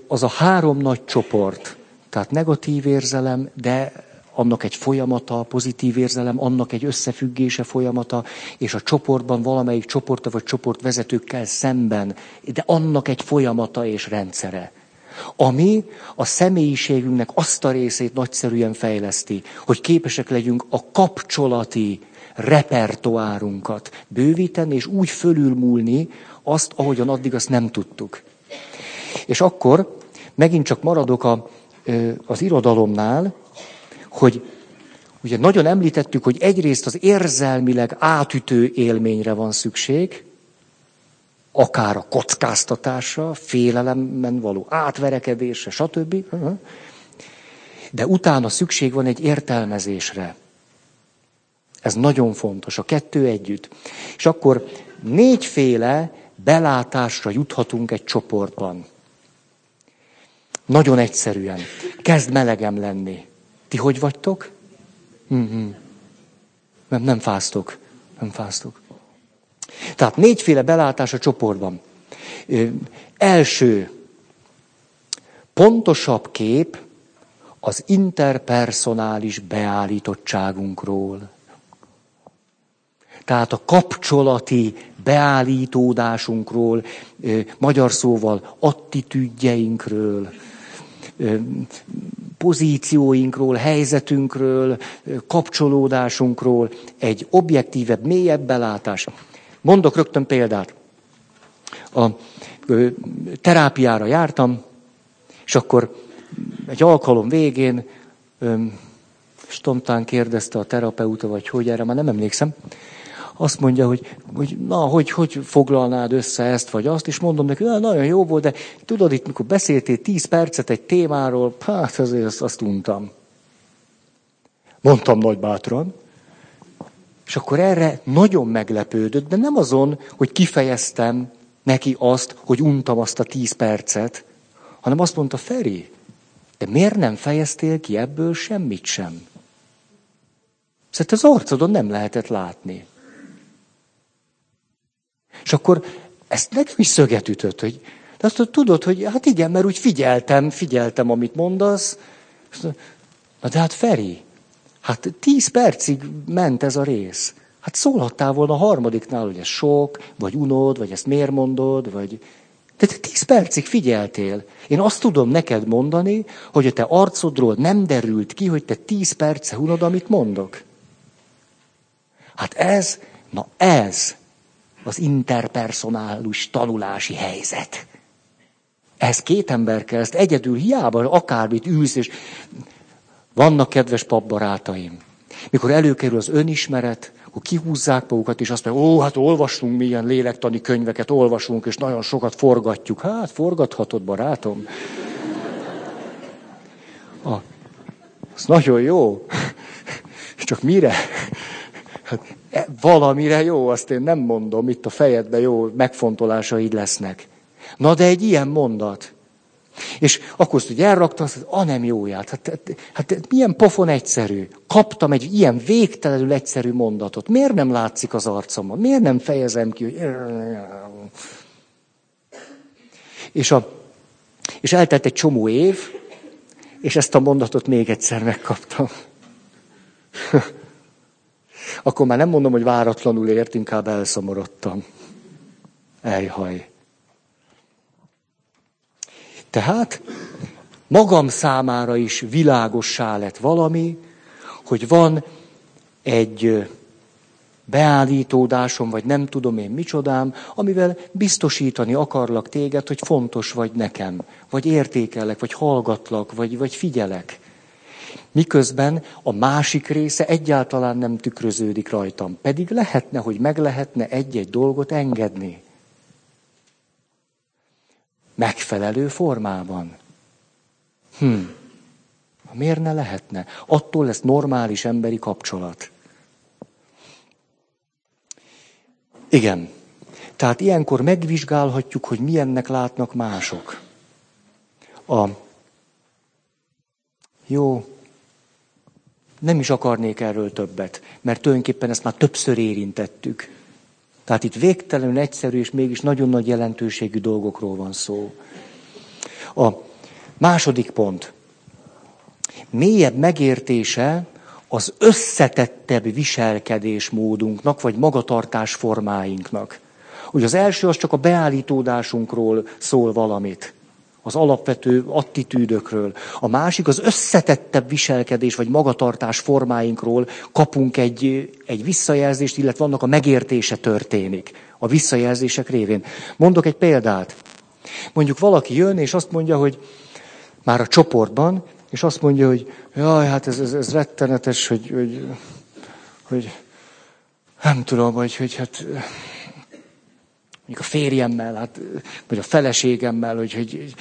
az a három nagy csoport, tehát negatív érzelem, de annak egy folyamata, pozitív érzelem, annak egy összefüggése folyamata, és a csoportban valamelyik csoporta vagy csoportvezetőkkel szemben, de annak egy folyamata és rendszere ami a személyiségünknek azt a részét nagyszerűen fejleszti, hogy képesek legyünk a kapcsolati repertoárunkat bővíteni, és úgy fölülmúlni azt, ahogyan addig azt nem tudtuk. És akkor megint csak maradok a, az irodalomnál, hogy ugye nagyon említettük, hogy egyrészt az érzelmileg átütő élményre van szükség, akár a kockáztatásra, félelemben való átverekedésre, stb. De utána szükség van egy értelmezésre. Ez nagyon fontos, a kettő együtt. És akkor négyféle belátásra juthatunk egy csoportban. Nagyon egyszerűen. Kezd melegem lenni. Ti hogy vagytok? Mm-hmm. Nem, nem fáztok. Nem fáztok. Tehát négyféle belátás a csoportban. Első, pontosabb kép az interpersonális beállítottságunkról. Tehát a kapcsolati beállítódásunkról, magyar szóval attitűdjeinkről, pozícióinkról, helyzetünkről, kapcsolódásunkról egy objektívebb, mélyebb belátás. Mondok rögtön példát. A terápiára jártam, és akkor egy alkalom végén Stontán kérdezte a terapeuta, vagy hogy erre, már nem emlékszem, azt mondja, hogy, hogy na, hogy, hogy foglalnád össze ezt vagy azt, és mondom neki, na, nagyon jó volt, de tudod, itt mikor beszéltél tíz percet egy témáról, hát azért azt, azt untam. Mondtam nagy bátran, és akkor erre nagyon meglepődött, de nem azon, hogy kifejeztem neki azt, hogy untam azt a tíz percet, hanem azt mondta, Feri, de miért nem fejeztél ki ebből semmit sem? Szóval az arcodon nem lehetett látni. És akkor ezt nekem is szöget ütött, hogy de azt tudod, hogy hát igen, mert úgy figyeltem, figyeltem, amit mondasz. Na de hát Feri, Hát tíz percig ment ez a rész. Hát szólhattál volna a harmadiknál, hogy ez sok, vagy unod, vagy ezt miért mondod, vagy... De te tíz percig figyeltél. Én azt tudom neked mondani, hogy a te arcodról nem derült ki, hogy te tíz perce unod, amit mondok. Hát ez, na ez az interpersonálus tanulási helyzet. Ez két ember kell, ezt egyedül hiába akármit ülsz, és vannak kedves papbarátaim. Mikor előkerül az önismeret, akkor kihúzzák magukat, és azt mondják, ó, hát olvasunk milyen lélektani könyveket, olvasunk, és nagyon sokat forgatjuk. Hát, forgathatod, barátom. Ah, az nagyon jó. Csak mire? Hát, e, valamire jó, azt én nem mondom, itt a fejedben jó megfontolásaid lesznek. Na de egy ilyen mondat. És akkor azt, hogy elrakta, azt mondja, a nem jóját. Hát, hát, hát milyen pofon egyszerű. Kaptam egy ilyen végtelenül egyszerű mondatot. Miért nem látszik az arcomon? Miért nem fejezem ki, hogy... És, a, és eltelt egy csomó év, és ezt a mondatot még egyszer megkaptam. Akkor már nem mondom, hogy váratlanul ért, inkább elszomorodtam. Ejhaj. Tehát magam számára is világossá lett valami, hogy van egy beállítódásom, vagy nem tudom én micsodám, amivel biztosítani akarlak téged, hogy fontos vagy nekem, vagy értékelek, vagy hallgatlak, vagy, vagy figyelek. Miközben a másik része egyáltalán nem tükröződik rajtam. Pedig lehetne, hogy meg lehetne egy-egy dolgot engedni megfelelő formában. Hm. Miért ne lehetne? Attól lesz normális emberi kapcsolat. Igen. Tehát ilyenkor megvizsgálhatjuk, hogy milyennek látnak mások. A jó, nem is akarnék erről többet, mert tulajdonképpen ezt már többször érintettük. Tehát itt végtelenül egyszerű és mégis nagyon nagy jelentőségű dolgokról van szó. A második pont. Mélyebb megértése az összetettebb viselkedésmódunknak, vagy magatartás formáinknak. Ugye az első az csak a beállítódásunkról szól valamit az alapvető attitűdökről. A másik az összetettebb viselkedés vagy magatartás formáinkról kapunk egy, egy visszajelzést, illetve annak a megértése történik a visszajelzések révén. Mondok egy példát. Mondjuk valaki jön, és azt mondja, hogy már a csoportban, és azt mondja, hogy jaj, hát ez, ez, ez rettenetes, hogy, hogy, hogy nem tudom, hogy, hogy hát mondjuk a férjemmel, hát, vagy a feleségemmel, hogy, hogy,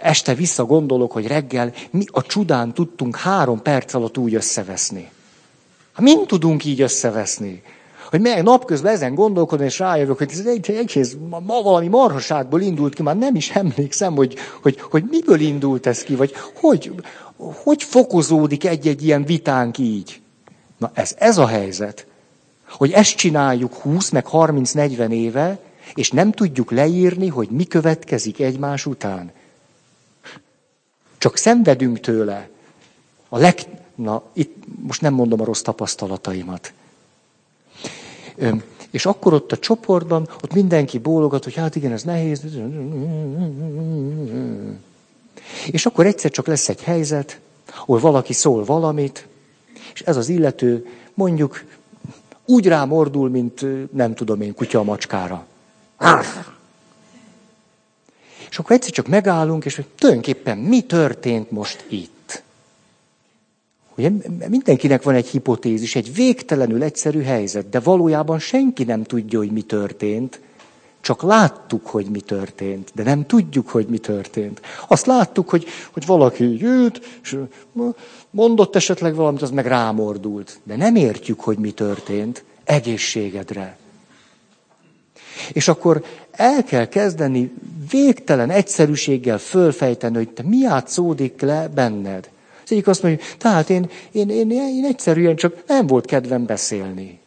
este visszagondolok, hogy reggel mi a csodán tudtunk három perc alatt úgy összeveszni. Hát mind tudunk így összeveszni? Hogy meg napközben ezen gondolkodom, és rájövök, hogy ez egy egész, ma valami marhaságból indult ki, már nem is emlékszem, hogy, hogy, hogy miből indult ez ki, vagy hogy, hogy fokozódik egy-egy ilyen vitánk így. Na ez, ez a helyzet hogy ezt csináljuk 20 meg 30-40 éve, és nem tudjuk leírni, hogy mi következik egymás után. Csak szenvedünk tőle. A leg... Na, itt most nem mondom a rossz tapasztalataimat. És akkor ott a csoportban, ott mindenki bólogat, hogy hát igen, ez nehéz. És akkor egyszer csak lesz egy helyzet, ahol valaki szól valamit, és ez az illető mondjuk úgy rámordul, mint nem tudom én, kutya a macskára. És akkor egyszer csak megállunk, és hogy tulajdonképpen mi történt most itt? Ugye mindenkinek van egy hipotézis, egy végtelenül egyszerű helyzet, de valójában senki nem tudja, hogy mi történt, csak láttuk, hogy mi történt, de nem tudjuk, hogy mi történt. Azt láttuk, hogy, hogy valaki jött, és mondott esetleg valamit, az meg rámordult. De nem értjük, hogy mi történt egészségedre. És akkor el kell kezdeni végtelen egyszerűséggel fölfejteni, hogy te mi átszódik le benned. Az egyik azt mondja, tehát én, én, én, én egyszerűen csak nem volt kedvem beszélni.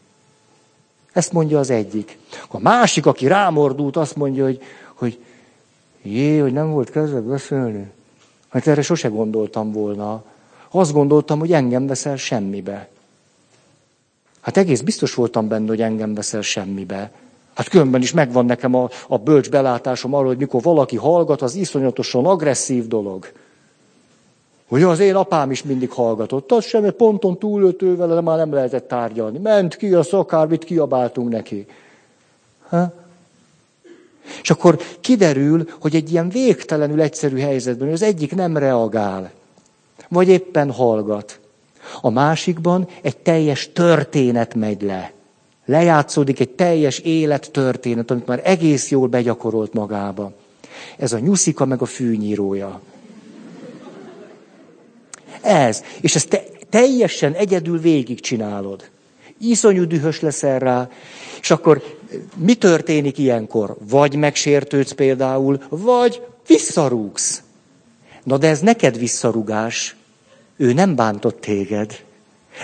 Ezt mondja az egyik. A másik, aki rámordult, azt mondja, hogy, hogy jé, hogy nem volt kedvem beszélni. Hát erre sose gondoltam volna. Azt gondoltam, hogy engem veszel semmibe. Hát egész biztos voltam benne, hogy engem veszel semmibe. Hát különben is megvan nekem a, a bölcs belátásom arról, hogy mikor valaki hallgat, az iszonyatosan agresszív dolog. Hogy az én apám is mindig hallgatott, az sem, ponton túlöltő vele már nem lehetett tárgyalni. Ment ki, a akármit kiabáltunk neki. Ha? És akkor kiderül, hogy egy ilyen végtelenül egyszerű helyzetben az egyik nem reagál, vagy éppen hallgat. A másikban egy teljes történet megy le. Lejátszódik egy teljes élettörténet, amit már egész jól begyakorolt magába. Ez a nyuszika meg a fűnyírója. Ez. És ezt te teljesen egyedül végigcsinálod. Iszonyú dühös leszel rá, és akkor mi történik ilyenkor? Vagy megsértődsz például, vagy visszarúgsz. Na de ez neked visszarugás. Ő nem bántott téged.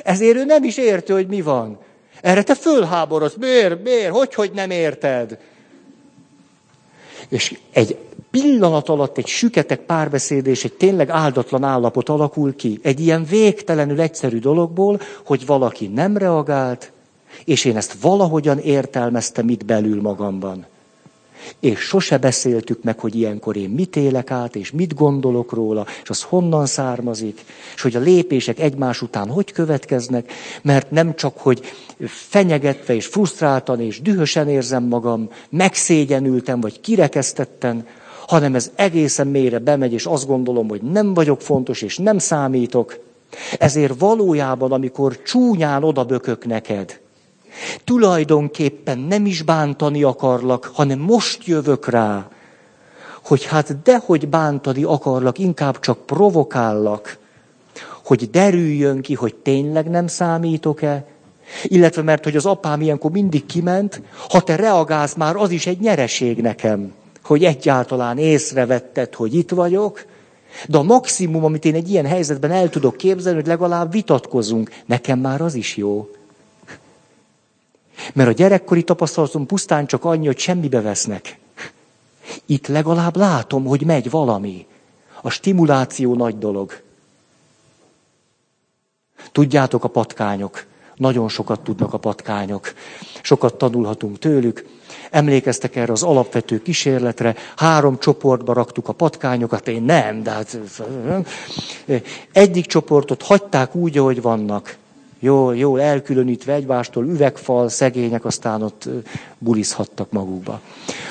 Ezért ő nem is érti, hogy mi van. Erre te fölháborodsz. Miért? Miért? Hogy, hogy nem érted? És egy pillanat alatt egy süketek párbeszéd és egy tényleg áldatlan állapot alakul ki. Egy ilyen végtelenül egyszerű dologból, hogy valaki nem reagált, és én ezt valahogyan értelmeztem itt belül magamban. És sose beszéltük meg, hogy ilyenkor én mit élek át, és mit gondolok róla, és az honnan származik, és hogy a lépések egymás után hogy következnek, mert nem csak, hogy fenyegetve és frusztráltan és dühösen érzem magam, megszégyenültem, vagy kirekesztetten, hanem ez egészen mélyre bemegy, és azt gondolom, hogy nem vagyok fontos, és nem számítok. Ezért valójában, amikor csúnyán odabökök neked, Tulajdonképpen nem is bántani akarlak, hanem most jövök rá, hogy hát dehogy bántani akarlak, inkább csak provokállak, hogy derüljön ki, hogy tényleg nem számítok-e, illetve mert hogy az apám ilyenkor mindig kiment, ha te reagálsz, már az is egy nyereség nekem, hogy egyáltalán észrevetted, hogy itt vagyok, de a maximum, amit én egy ilyen helyzetben el tudok képzelni, hogy legalább vitatkozunk, nekem már az is jó. Mert a gyerekkori tapasztalatom pusztán csak annyi, hogy semmibe vesznek. Itt legalább látom, hogy megy valami. A stimuláció nagy dolog. Tudjátok, a patkányok. Nagyon sokat tudnak a patkányok. Sokat tanulhatunk tőlük. Emlékeztek erre az alapvető kísérletre, három csoportba raktuk a patkányokat, én nem, de hát... Egyik csoportot hagyták úgy, ahogy vannak jól, jól elkülönítve egymástól, üvegfal, szegények, aztán ott bulizhattak magukba.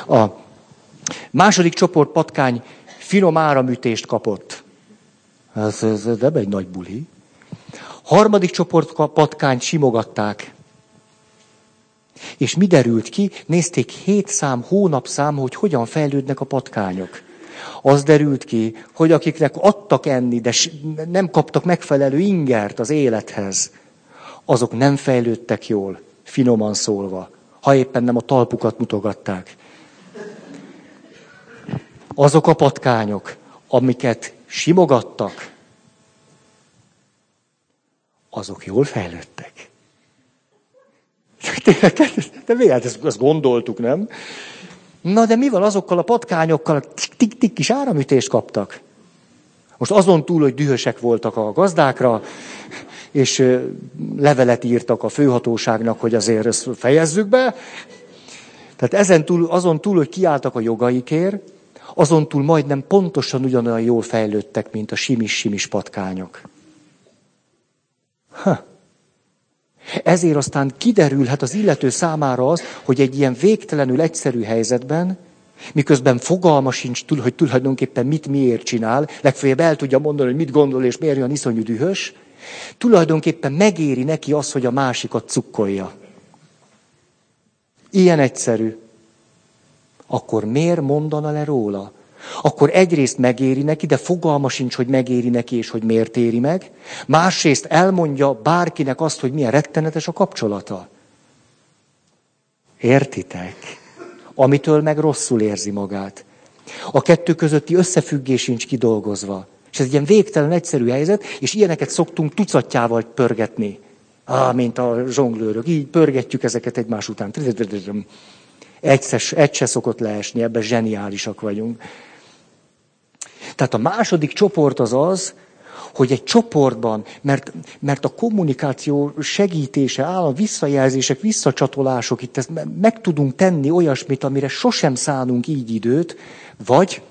A második csoport patkány finom áramütést kapott. Ez, ez, ez nem egy nagy buli. Harmadik csoport patkány simogatták. És mi derült ki? Nézték hét szám, hónapszám, hogy hogyan fejlődnek a patkányok. Az derült ki, hogy akiknek adtak enni, de nem kaptak megfelelő ingert az élethez, azok nem fejlődtek jól, finoman szólva, ha éppen nem a talpukat mutogatták. Azok a patkányok, amiket simogattak, azok jól fejlődtek. De miért? Ezt, ezt gondoltuk, nem? Na de mi van azokkal a patkányokkal, tik-tik kis áramütést kaptak? Most azon túl, hogy dühösek voltak a gazdákra, és levelet írtak a főhatóságnak, hogy azért ezt fejezzük be. Tehát ezen túl, azon túl, hogy kiálltak a jogaikért, azon túl majdnem pontosan ugyanolyan jól fejlődtek, mint a simis-simis patkányok. Ezért aztán kiderülhet az illető számára az, hogy egy ilyen végtelenül egyszerű helyzetben, miközben fogalma sincs, hogy tulajdonképpen mit miért csinál, legfeljebb el tudja mondani, hogy mit gondol és miért olyan iszonyú dühös, Tulajdonképpen megéri neki az, hogy a másikat cukkolja. Ilyen egyszerű. Akkor miért mondana le róla? Akkor egyrészt megéri neki, de fogalma sincs, hogy megéri neki, és hogy miért éri meg. Másrészt elmondja bárkinek azt, hogy milyen rettenetes a kapcsolata. Értitek? Amitől meg rosszul érzi magát. A kettő közötti összefüggés sincs kidolgozva. És ez egy ilyen végtelen egyszerű helyzet, és ilyeneket szoktunk tucatjával pörgetni. Á, mint a zsonglőrök. Így pörgetjük ezeket egymás után. Egyszer, egy se szokott leesni, ebben zseniálisak vagyunk. Tehát a második csoport az az, hogy egy csoportban, mert, mert a kommunikáció segítése, állam visszajelzések, visszacsatolások, itt ezt meg tudunk tenni olyasmit, amire sosem szánunk így időt, vagy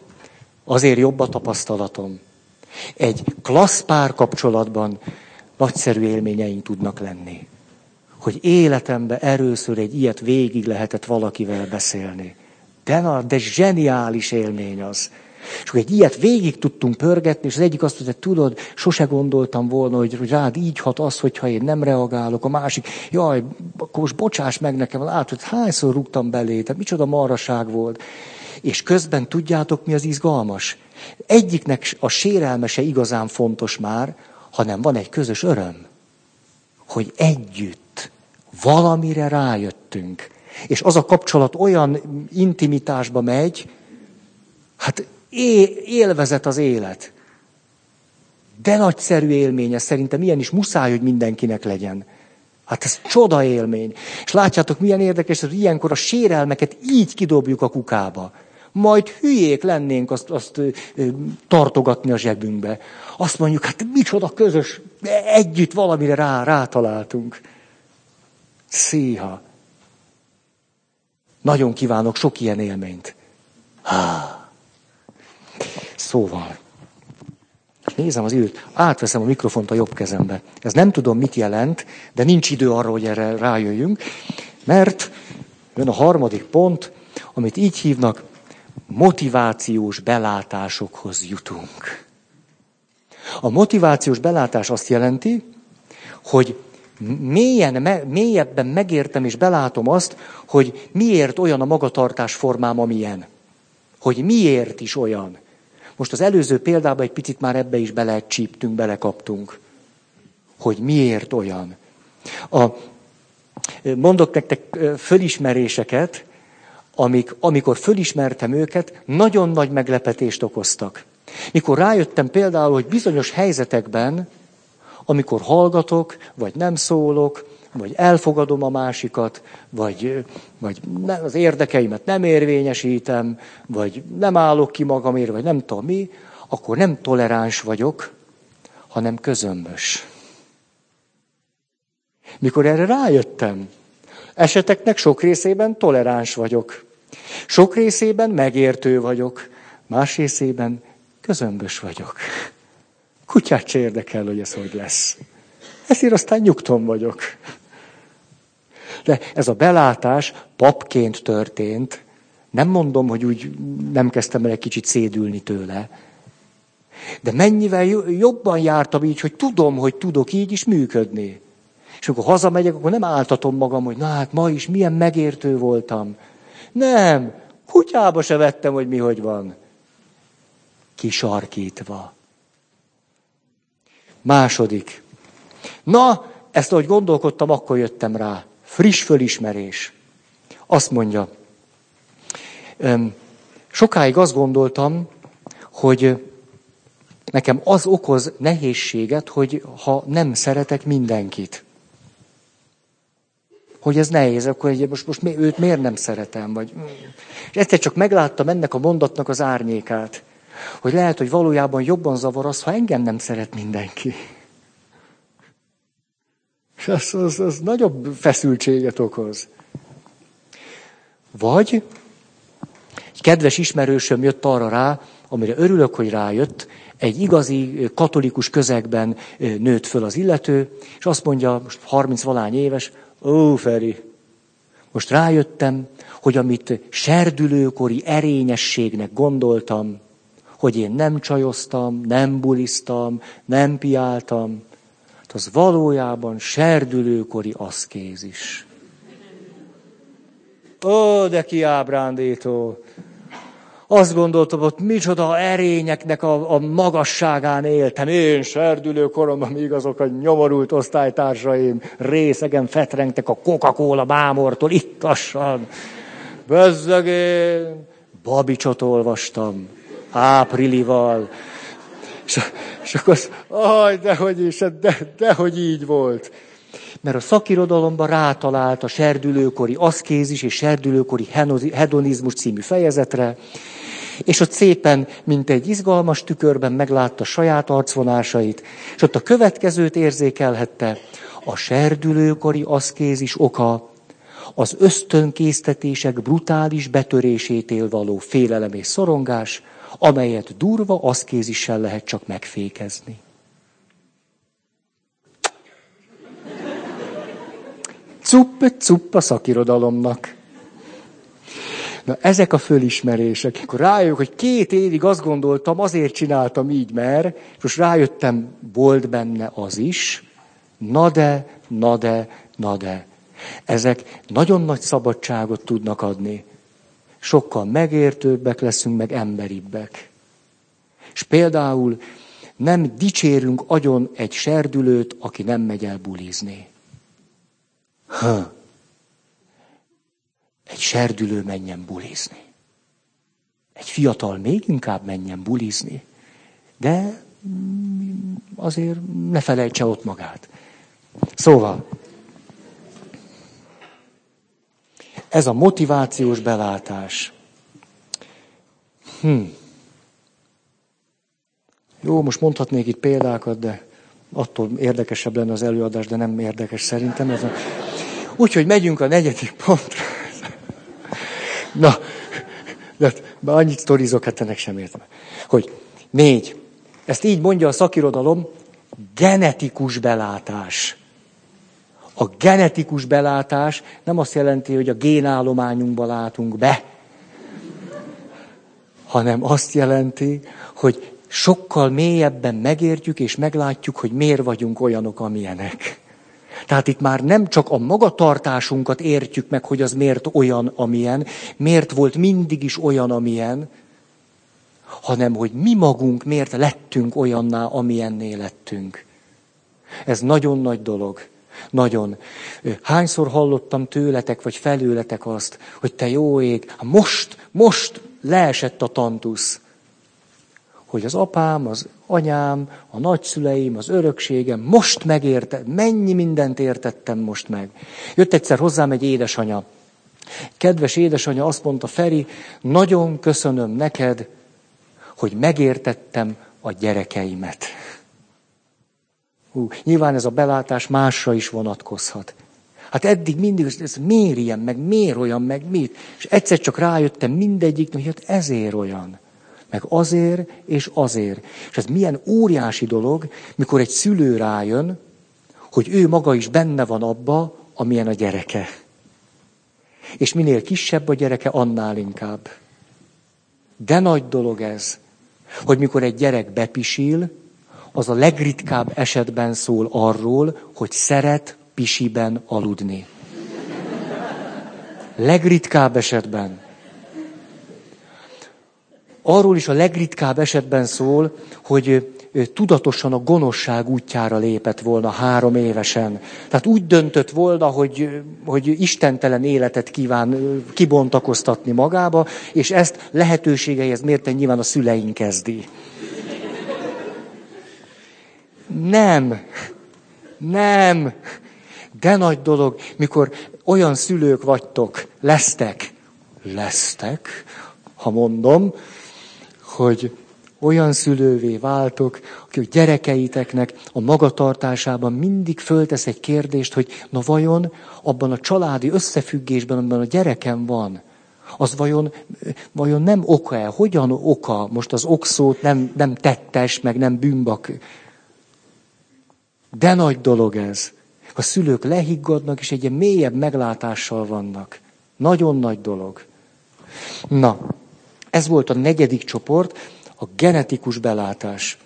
azért jobb a tapasztalatom. Egy klassz párkapcsolatban nagyszerű élményeink tudnak lenni. Hogy életemben először egy ilyet végig lehetett valakivel beszélni. De, na, de zseniális élmény az. És akkor egy ilyet végig tudtunk pörgetni, és az egyik azt mondta, tudod, sose gondoltam volna, hogy rád így hat az, hogyha én nem reagálok. A másik, jaj, akkor most bocsáss meg nekem, látod, hányszor rúgtam belé, tehát micsoda marraság volt. És közben tudjátok, mi az izgalmas? Egyiknek a sérelme se igazán fontos már, hanem van egy közös öröm, hogy együtt valamire rájöttünk. És az a kapcsolat olyan intimitásba megy, hát élvezet az élet. De nagyszerű élménye szerintem ilyen is muszáj, hogy mindenkinek legyen. Hát ez csoda élmény. És látjátok, milyen érdekes, hogy ilyenkor a sérelmeket így kidobjuk a kukába. Majd hülyék lennénk azt, azt ö, ö, tartogatni a zsebünkbe. Azt mondjuk, hát micsoda közös, együtt valamire rá, rátaláltunk. Szíha. Nagyon kívánok sok ilyen élményt. Ah. Szóval, nézem az időt, átveszem a mikrofont a jobb kezembe. Ez nem tudom, mit jelent, de nincs idő arra, hogy erre rájöjjünk, mert jön a harmadik pont, amit így hívnak, motivációs belátásokhoz jutunk. A motivációs belátás azt jelenti, hogy mélyen, me, mélyebben megértem és belátom azt, hogy miért olyan a magatartás formám, amilyen. Hogy miért is olyan. Most az előző példában egy picit már ebbe is belecsíptünk, belekaptunk. Hogy miért olyan. A, mondok nektek fölismeréseket, amik, amikor fölismertem őket, nagyon nagy meglepetést okoztak. Mikor rájöttem például, hogy bizonyos helyzetekben, amikor hallgatok, vagy nem szólok, vagy elfogadom a másikat, vagy, vagy az érdekeimet nem érvényesítem, vagy nem állok ki magamért, vagy nem tudom mi, akkor nem toleráns vagyok, hanem közömbös. Mikor erre rájöttem, eseteknek sok részében toleráns vagyok. Sok részében megértő vagyok, más részében közömbös vagyok. Kutyát se érdekel, hogy ez hogy lesz. Ezért aztán nyugton vagyok. De ez a belátás papként történt. Nem mondom, hogy úgy nem kezdtem el egy kicsit szédülni tőle. De mennyivel jobban jártam így, hogy tudom, hogy tudok így is működni. És amikor hazamegyek, akkor nem áltatom magam, hogy na hát ma is milyen megértő voltam. Nem, kutyába se vettem, hogy mi hogy van. Kisarkítva. Második. Na, ezt ahogy gondolkodtam, akkor jöttem rá friss fölismerés. Azt mondja, sokáig azt gondoltam, hogy nekem az okoz nehézséget, hogy ha nem szeretek mindenkit. Hogy ez nehéz, akkor egy, most, most őt miért nem szeretem? Vagy... És egyszer csak megláttam ennek a mondatnak az árnyékát, hogy lehet, hogy valójában jobban zavar az, ha engem nem szeret mindenki. Az, az, az nagyobb feszültséget okoz. Vagy egy kedves ismerősöm jött arra rá, amire örülök, hogy rájött, egy igazi katolikus közegben nőtt föl az illető, és azt mondja, most 30 valány éves, ó, Feri, most rájöttem, hogy amit serdülőkori erényességnek gondoltam, hogy én nem csajoztam, nem buliztam, nem piáltam, az valójában serdülőkori aszkézis. Ó, de kiábrándító! Azt gondoltam, hogy micsoda erényeknek a, a magasságán éltem. Én serdülő míg azok a nyomorult osztálytársaim részegen fetrengtek a Coca-Cola bámortól ittassan. Bezzeg Babicsot olvastam, áprilival, és, és akkor az, aj, dehogy is, de, dehogy így volt. Mert a szakirodalomban rátalált a serdülőkori aszkézis és serdülőkori hedonizmus című fejezetre, és ott szépen, mint egy izgalmas tükörben meglátta saját arcvonásait, és ott a következőt érzékelhette, a serdülőkori aszkézis oka az ösztönkésztetések brutális betörésétől való félelem és szorongás, amelyet durva aszkézissel lehet csak megfékezni. Cupp, cupp szakirodalomnak. Na, ezek a fölismerések, akkor rájövök, hogy két évig azt gondoltam, azért csináltam így, mert, most rájöttem, volt benne az is, na de, na de, na de. Ezek nagyon nagy szabadságot tudnak adni. Sokkal megértőbbek leszünk, meg emberibbek. És például nem dicsérünk agyon egy serdülőt, aki nem megy el bulizni. Ha. Egy serdülő menjen bulizni. Egy fiatal még inkább menjen bulizni. De azért ne felejtse ott magát. Szóval, ez a motivációs belátás. Hm. Jó, most mondhatnék itt példákat, de attól érdekesebb lenne az előadás, de nem érdekes szerintem. Ez a... Úgyhogy megyünk a negyedik pontra. Na, de már annyit sztorizok, hát ennek sem értem. Hogy négy. Ezt így mondja a szakirodalom, genetikus belátás. A genetikus belátás nem azt jelenti, hogy a génállományunkba látunk be, hanem azt jelenti, hogy sokkal mélyebben megértjük és meglátjuk, hogy miért vagyunk olyanok, amilyenek. Tehát itt már nem csak a magatartásunkat értjük meg, hogy az miért olyan, amilyen, miért volt mindig is olyan, amilyen, hanem hogy mi magunk miért lettünk olyanná, amilyenné lettünk. Ez nagyon nagy dolog. Nagyon. Hányszor hallottam tőletek, vagy felőletek azt, hogy te jó ég, most, most leesett a tantusz hogy az apám, az anyám, a nagyszüleim, az örökségem, most megérte, mennyi mindent értettem most meg. Jött egyszer hozzám egy édesanya. Kedves édesanya azt mondta, Feri, nagyon köszönöm neked, hogy megértettem a gyerekeimet. Hú, nyilván ez a belátás másra is vonatkozhat. Hát eddig mindig, ez miért ilyen, meg miért olyan, meg mit? És egyszer csak rájöttem mindegyik, hogy hát ezért olyan meg azért és azért. És ez milyen óriási dolog, mikor egy szülő rájön, hogy ő maga is benne van abba, amilyen a gyereke. És minél kisebb a gyereke, annál inkább. De nagy dolog ez, hogy mikor egy gyerek bepisil, az a legritkább esetben szól arról, hogy szeret pisiben aludni. Legritkább esetben arról is a legritkább esetben szól, hogy tudatosan a gonoszság útjára lépett volna három évesen. Tehát úgy döntött volna, hogy, hogy istentelen életet kíván kibontakoztatni magába, és ezt lehetőségeihez mérten nyilván a szüleink kezdi. Nem, nem, de nagy dolog, mikor olyan szülők vagytok, lesztek, lesztek, ha mondom, hogy olyan szülővé váltok, aki a gyerekeiteknek a magatartásában mindig föltesz egy kérdést, hogy na vajon abban a családi összefüggésben, amiben a gyerekem van, az vajon, vajon nem oka-e? Hogyan oka? Most az okszót nem, nem tettes, meg nem bűnbak. De nagy dolog ez. A szülők lehiggadnak, és egy ilyen mélyebb meglátással vannak. Nagyon nagy dolog. Na, ez volt a negyedik csoport, a genetikus belátás.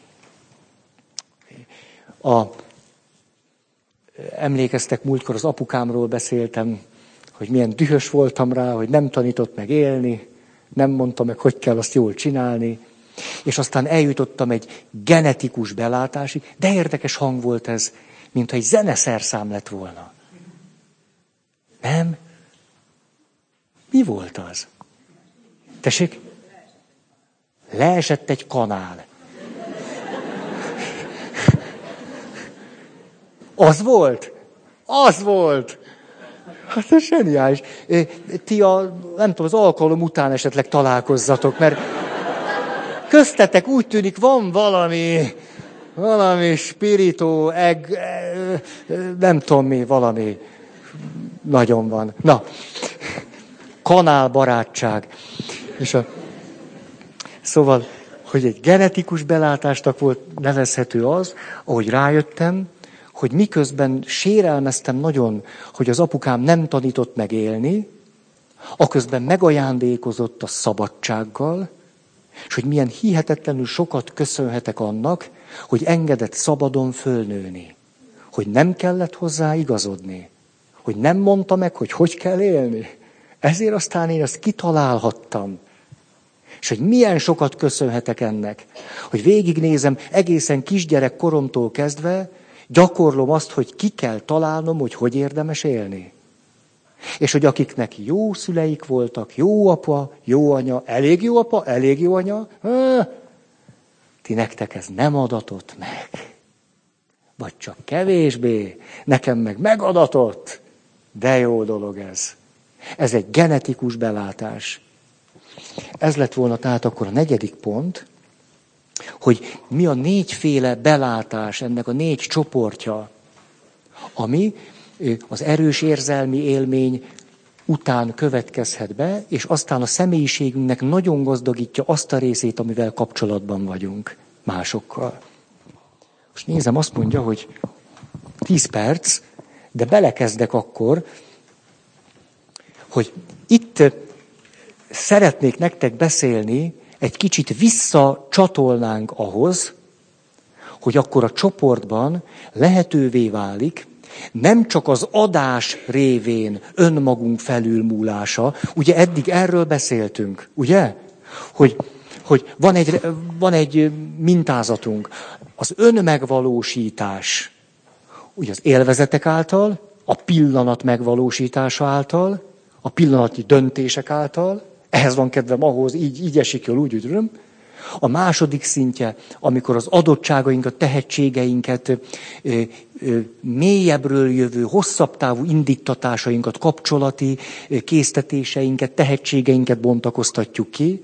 A, emlékeztek, múltkor az apukámról beszéltem, hogy milyen dühös voltam rá, hogy nem tanított meg élni, nem mondta meg, hogy kell azt jól csinálni. És aztán eljutottam egy genetikus belátásig, de érdekes hang volt ez, mintha egy zeneszerszám lett volna. Nem? Mi volt az? Tessék? leesett egy kanál. Az volt? Az volt! Hát ez zseniális. Ti a, nem tudom, az alkalom után esetleg találkozzatok, mert köztetek úgy tűnik, van valami, valami spiritó, eg, nem tudom mi, valami nagyon van. Na, kanálbarátság. És a, szóval, hogy egy genetikus belátásnak volt nevezhető az, ahogy rájöttem, hogy miközben sérelmeztem nagyon, hogy az apukám nem tanított meg élni, aközben megajándékozott a szabadsággal, és hogy milyen hihetetlenül sokat köszönhetek annak, hogy engedett szabadon fölnőni. Hogy nem kellett hozzá igazodni. Hogy nem mondta meg, hogy hogy kell élni. Ezért aztán én ezt kitalálhattam. És hogy milyen sokat köszönhetek ennek. Hogy végignézem egészen kisgyerek koromtól kezdve, gyakorlom azt, hogy ki kell találnom, hogy hogy érdemes élni. És hogy akiknek jó szüleik voltak, jó apa, jó anya, elég jó apa, elég jó anya, ti nektek ez nem adatott meg. Vagy csak kevésbé, nekem meg megadatott. De jó dolog ez. Ez egy genetikus belátás. Ez lett volna tehát akkor a negyedik pont, hogy mi a négyféle belátás, ennek a négy csoportja, ami az erős érzelmi élmény után következhet be, és aztán a személyiségünknek nagyon gazdagítja azt a részét, amivel kapcsolatban vagyunk másokkal. Most nézem, azt mondja, hogy 10 perc, de belekezdek akkor, hogy itt szeretnék nektek beszélni, egy kicsit visszacsatolnánk ahhoz, hogy akkor a csoportban lehetővé válik, nem csak az adás révén önmagunk felülmúlása, ugye eddig erről beszéltünk, ugye? Hogy, hogy van, egy, van egy mintázatunk. Az önmegvalósítás, ugye az élvezetek által, a pillanat megvalósítása által, a pillanati döntések által, ehhez van kedvem ahhoz, így, így esik jól, úgy, úgy, a második szintje, amikor az adottságainkat, tehetségeinket, ö, ö, mélyebbről jövő, hosszabb távú indítatásainkat, kapcsolati késztetéseinket, tehetségeinket bontakoztatjuk ki.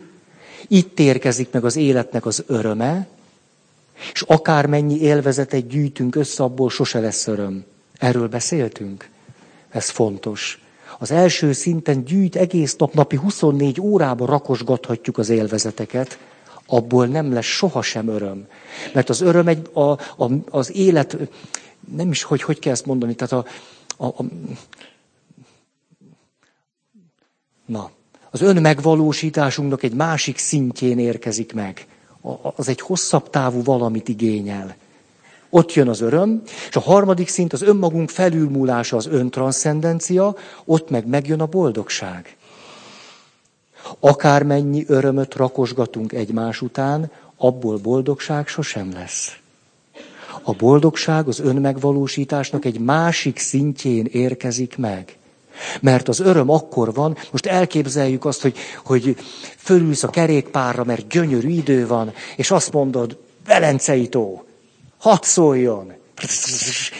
Itt érkezik meg az életnek az öröme, és akármennyi élvezetet gyűjtünk össze, abból sose lesz öröm. Erről beszéltünk. Ez fontos. Az első szinten gyűjt egész nap, napi 24 órában rakosgathatjuk az élvezeteket, abból nem lesz sohasem öröm. Mert az öröm egy, a, a, az élet, nem is, hogy hogy kell ezt mondani, tehát a, a, a na, az önmegvalósításunknak egy másik szintjén érkezik meg. Az egy hosszabb távú valamit igényel. Ott jön az öröm, és a harmadik szint az önmagunk felülmúlása, az öntranszcendencia, ott meg megjön a boldogság. Akármennyi örömöt rakosgatunk egymás után, abból boldogság sosem lesz. A boldogság az önmegvalósításnak egy másik szintjén érkezik meg. Mert az öröm akkor van, most elképzeljük azt, hogy, hogy fölülsz a kerékpárra, mert gyönyörű idő van, és azt mondod, Velencei tó, hadd szóljon.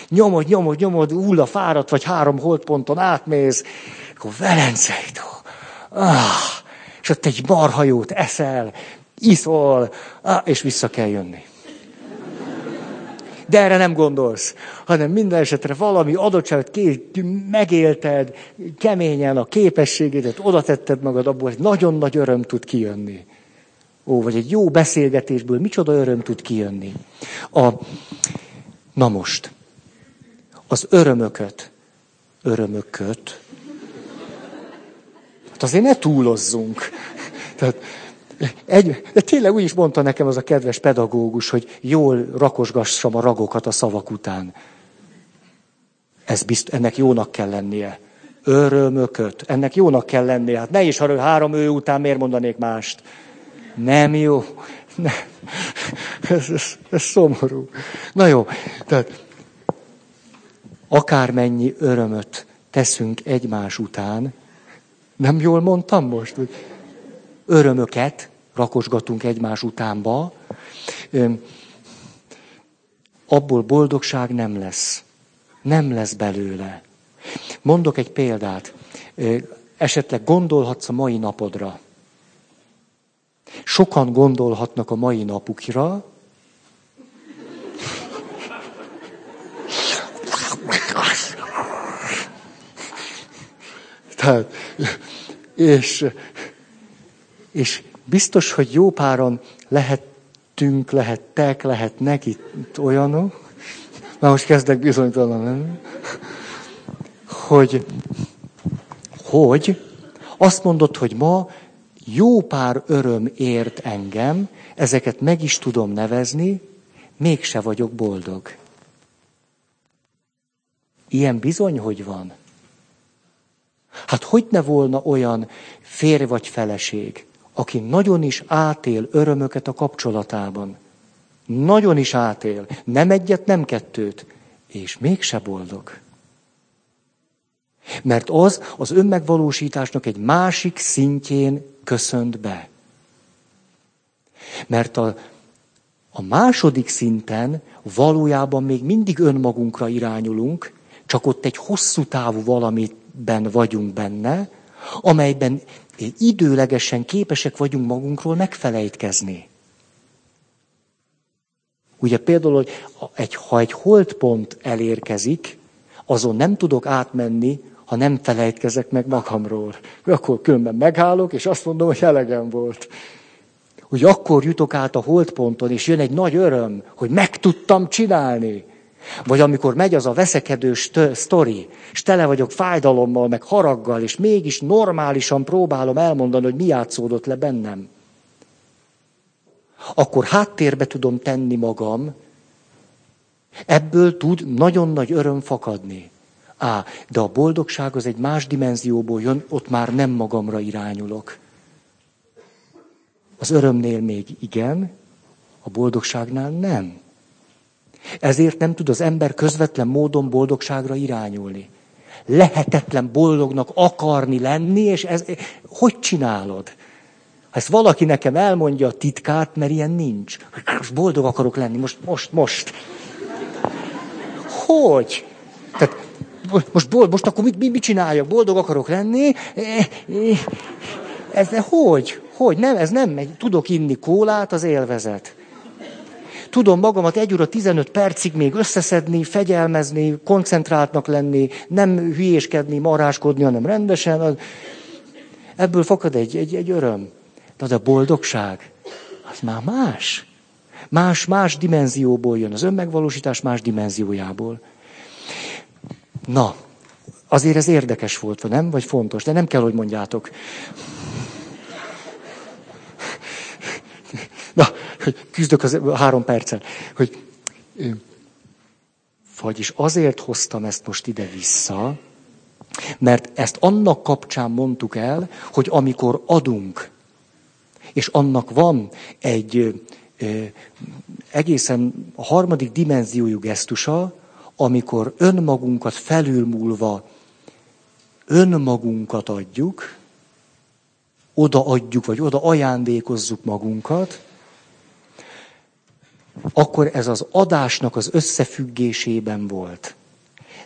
Nyomod, nyomod, nyomod, hull a fáradt, vagy három holdponton átmész, akkor Velencei tó. Ah, és ott egy marhajót eszel, iszol, és vissza kell jönni. De erre nem gondolsz, hanem minden esetre valami adottságot ké, megélted, keményen a képességédet, oda tetted magad, abból egy nagyon nagy öröm tud kijönni. Ó, vagy egy jó beszélgetésből micsoda öröm tud kijönni. A, na most, az örömököt, örömököt, Hát azért ne túlozzunk. Tehát, egy, de tényleg úgy is mondta nekem az a kedves pedagógus, hogy jól rakosgassam a ragokat a szavak után. Ez bizt, ennek jónak kell lennie. Örömököt. Ennek jónak kell lennie. Hát ne is, ha három ő után miért mondanék mást. Nem jó. Nem. Ez, ez, ez szomorú. Na jó, tehát akármennyi örömöt teszünk egymás után, nem jól mondtam most? Örömöket rakosgatunk egymás utánba, abból boldogság nem lesz. Nem lesz belőle. Mondok egy példát. Esetleg gondolhatsz a mai napodra. Sokan gondolhatnak a mai napukra, Tehát, és, és biztos, hogy jó páran lehettünk, lehettek, lehetnek itt olyanok, már most kezdek bizonytalan lenni, hogy, hogy azt mondod, hogy ma jó pár öröm ért engem, ezeket meg is tudom nevezni, mégse vagyok boldog. Ilyen bizony, hogy van. Hát hogy ne volna olyan férj vagy feleség, aki nagyon is átél örömöket a kapcsolatában. Nagyon is átél. Nem egyet, nem kettőt. És mégse boldog. Mert az az önmegvalósításnak egy másik szintjén köszönt be. Mert a, a második szinten valójában még mindig önmagunkra irányulunk, csak ott egy hosszú távú valamiben vagyunk benne, amelyben időlegesen képesek vagyunk magunkról megfelejtkezni. Ugye például, hogy egy, ha egy holdpont elérkezik, azon nem tudok átmenni, ha nem felejtkezek meg magamról. Akkor különben megállok, és azt mondom, hogy elegem volt. Hogy akkor jutok át a holdponton, és jön egy nagy öröm, hogy meg tudtam csinálni. Vagy amikor megy az a veszekedős sztori, és tele vagyok fájdalommal, meg haraggal, és mégis normálisan próbálom elmondani, hogy mi játszódott le bennem. Akkor háttérbe tudom tenni magam, ebből tud nagyon nagy öröm fakadni. Á, de a boldogság az egy más dimenzióból jön, ott már nem magamra irányulok. Az örömnél még igen, a boldogságnál nem. Ezért nem tud az ember közvetlen módon boldogságra irányulni. Lehetetlen boldognak akarni lenni, és ez, hogy csinálod? Ha ezt valaki nekem elmondja a titkát, mert ilyen nincs. Most boldog akarok lenni, most, most, most. Hogy? Tehát most, most akkor mit, mit, mit csináljak? Boldog akarok lenni? Ez hogy? Hogy? Nem, ez nem megy. Tudok inni kólát, az élvezet tudom magamat egy óra 15 percig még összeszedni, fegyelmezni, koncentráltnak lenni, nem hülyéskedni, maráskodni, hanem rendesen. Ebből fakad egy, egy, egy öröm. De a boldogság, az már más. Más, más dimenzióból jön. Az önmegvalósítás más dimenziójából. Na, azért ez érdekes volt, nem? Vagy fontos, de nem kell, hogy mondjátok. Na, küzdök az három percen, hogy vagyis azért hoztam ezt most ide-vissza, mert ezt annak kapcsán mondtuk el, hogy amikor adunk, és annak van egy egészen harmadik dimenziójú gesztusa, amikor önmagunkat felülmúlva önmagunkat adjuk, odaadjuk, vagy oda ajándékozzuk magunkat, akkor ez az adásnak az összefüggésében volt.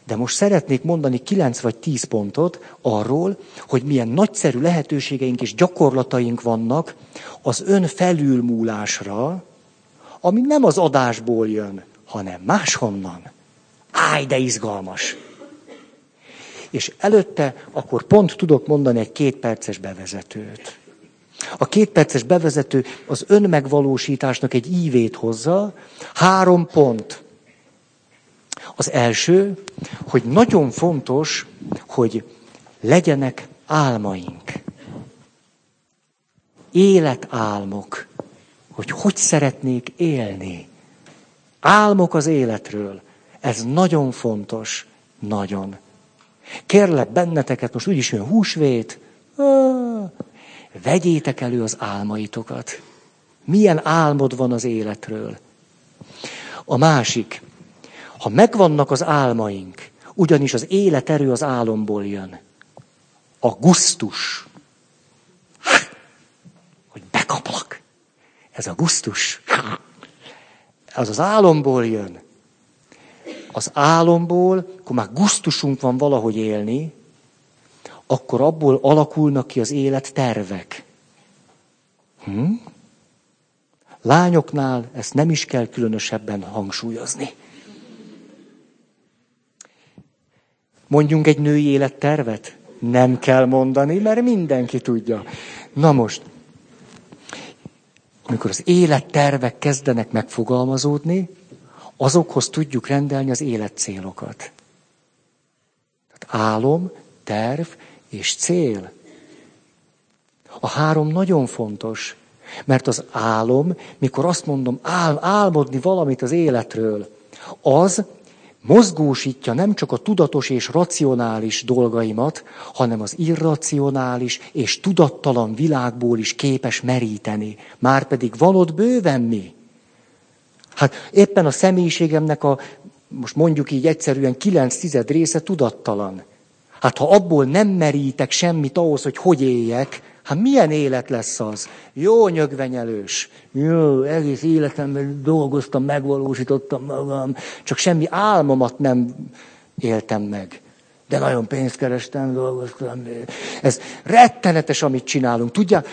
De most szeretnék mondani 9 vagy 10 pontot arról, hogy milyen nagyszerű lehetőségeink és gyakorlataink vannak az ön felülmúlásra, ami nem az adásból jön, hanem máshonnan. Áj, de izgalmas! És előtte akkor pont tudok mondani egy két perces bevezetőt. A két perces bevezető az önmegvalósításnak egy ívét hozza. Három pont. Az első, hogy nagyon fontos, hogy legyenek álmaink. Életálmok. Hogy hogy szeretnék élni. Álmok az életről. Ez nagyon fontos. Nagyon. Kérlek benneteket, most úgyis jön húsvét, Vegyétek elő az álmaitokat. Milyen álmod van az életről? A másik, ha megvannak az álmaink, ugyanis az életerő az álomból jön. A gusztus. Hogy bekaplak. Ez a gusztus. Az az álomból jön. Az álomból, akkor már gusztusunk van valahogy élni, akkor abból alakulnak ki az élet tervek. Hm? Lányoknál ezt nem is kell különösebben hangsúlyozni. Mondjunk egy női élettervet? Nem kell mondani, mert mindenki tudja. Na most, amikor az élettervek kezdenek megfogalmazódni, azokhoz tudjuk rendelni az életcélokat. Tehát álom, terv és cél. A három nagyon fontos, mert az álom, mikor azt mondom, ál, álmodni valamit az életről, az mozgósítja nem csak a tudatos és racionális dolgaimat, hanem az irracionális és tudattalan világból is képes meríteni. Márpedig van ott bőven mi. Hát éppen a személyiségemnek a, most mondjuk így egyszerűen kilenc tized része tudattalan. Hát ha abból nem merítek semmit ahhoz, hogy hogy éljek, Hát milyen élet lesz az? Jó nyögvenyelős. Jó, egész életemben dolgoztam, megvalósítottam magam, csak semmi álmomat nem éltem meg. De nagyon pénzt kerestem, dolgoztam. Ez rettenetes, amit csinálunk. Tudja,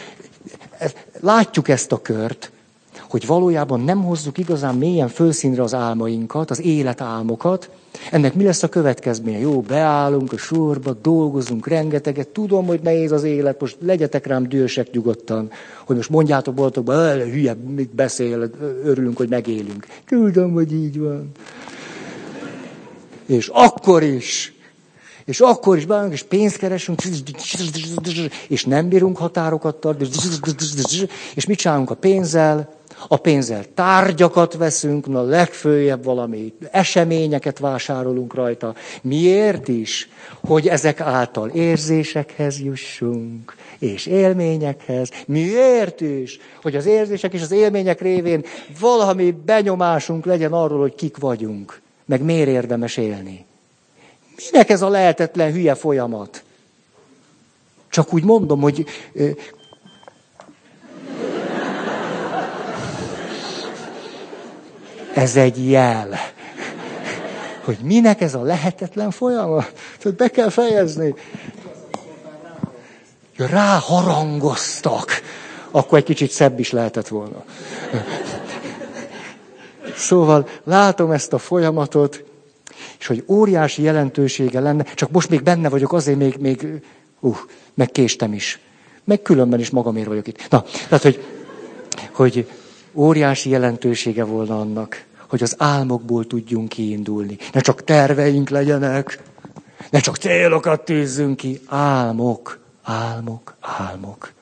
látjuk ezt a kört, hogy valójában nem hozzuk igazán mélyen fölszínre az álmainkat, az életálmokat, ennek mi lesz a következménye? Jó, beállunk a sorba, dolgozunk rengeteget, tudom, hogy nehéz az élet, most legyetek rám dühösek nyugodtan, hogy most mondjátok boltokba, hülye, mit beszél, örülünk, hogy megélünk. Tudom, hogy így van. És akkor is, és akkor is beállunk, és pénzt keresünk, és nem bírunk határokat tartani, és mit csinálunk a pénzzel? A pénzzel tárgyakat veszünk, na legfőjebb valami eseményeket vásárolunk rajta. Miért is? Hogy ezek által érzésekhez jussunk, és élményekhez. Miért is? Hogy az érzések és az élmények révén valami benyomásunk legyen arról, hogy kik vagyunk, meg miért érdemes élni. Minek ez a lehetetlen hülye folyamat? Csak úgy mondom, hogy Ez egy jel. Hogy minek ez a lehetetlen folyamat? Tehát be kell fejezni. Ráharangoztak. Akkor egy kicsit szebb is lehetett volna. Szóval látom ezt a folyamatot, és hogy óriási jelentősége lenne, csak most még benne vagyok, azért még, még uh, meg késtem is. Meg különben is magamért vagyok itt. Na, tehát, hogy, hogy óriási jelentősége volna annak, hogy az álmokból tudjunk kiindulni. Ne csak terveink legyenek, ne csak célokat tűzzünk ki, álmok, álmok, álmok.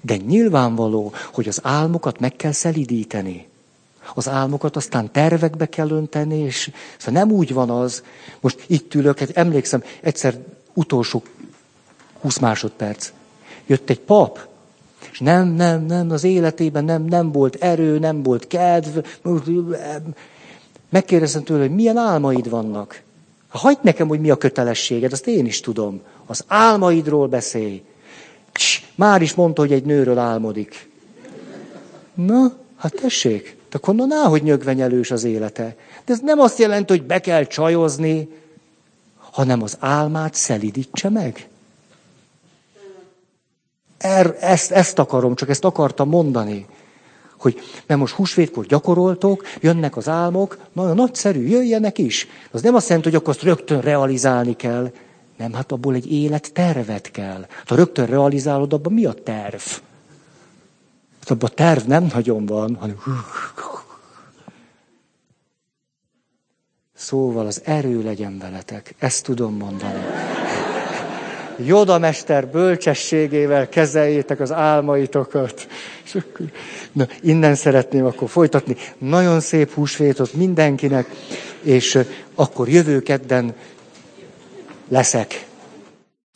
De nyilvánvaló, hogy az álmokat meg kell szelidíteni. Az álmokat aztán tervekbe kell önteni, és szóval nem úgy van az, most itt ülök, hát emlékszem, egyszer utolsó 20 másodperc, jött egy pap, és nem, nem, nem, az életében nem, nem volt erő, nem volt kedv. Megkérdeztem tőle, hogy milyen álmaid vannak. Hagyd nekem, hogy mi a kötelességed, azt én is tudom. Az álmaidról beszélj. Cs, már is mondta, hogy egy nőről álmodik. Na, hát tessék, akkor na, hogy nyögvenyelős az élete. De ez nem azt jelenti, hogy be kell csajozni, hanem az álmát szelidítse meg. Er, ezt, ezt akarom, csak ezt akartam mondani. Hogy, mert most húsvétkor gyakoroltok, jönnek az álmok, nagyon nagyszerű, jöjjenek is. Az nem azt jelenti, hogy akkor azt rögtön realizálni kell. Nem, hát abból egy élettervet kell. Ha rögtön realizálod, abban mi a terv? Hát abban a terv nem nagyon van, hanem... Szóval az erő legyen veletek. Ezt tudom mondani. Joda mester bölcsességével kezeljétek az álmaitokat. És akkor, na, innen szeretném akkor folytatni. Nagyon szép húsvétot mindenkinek, és akkor jövő kedden leszek.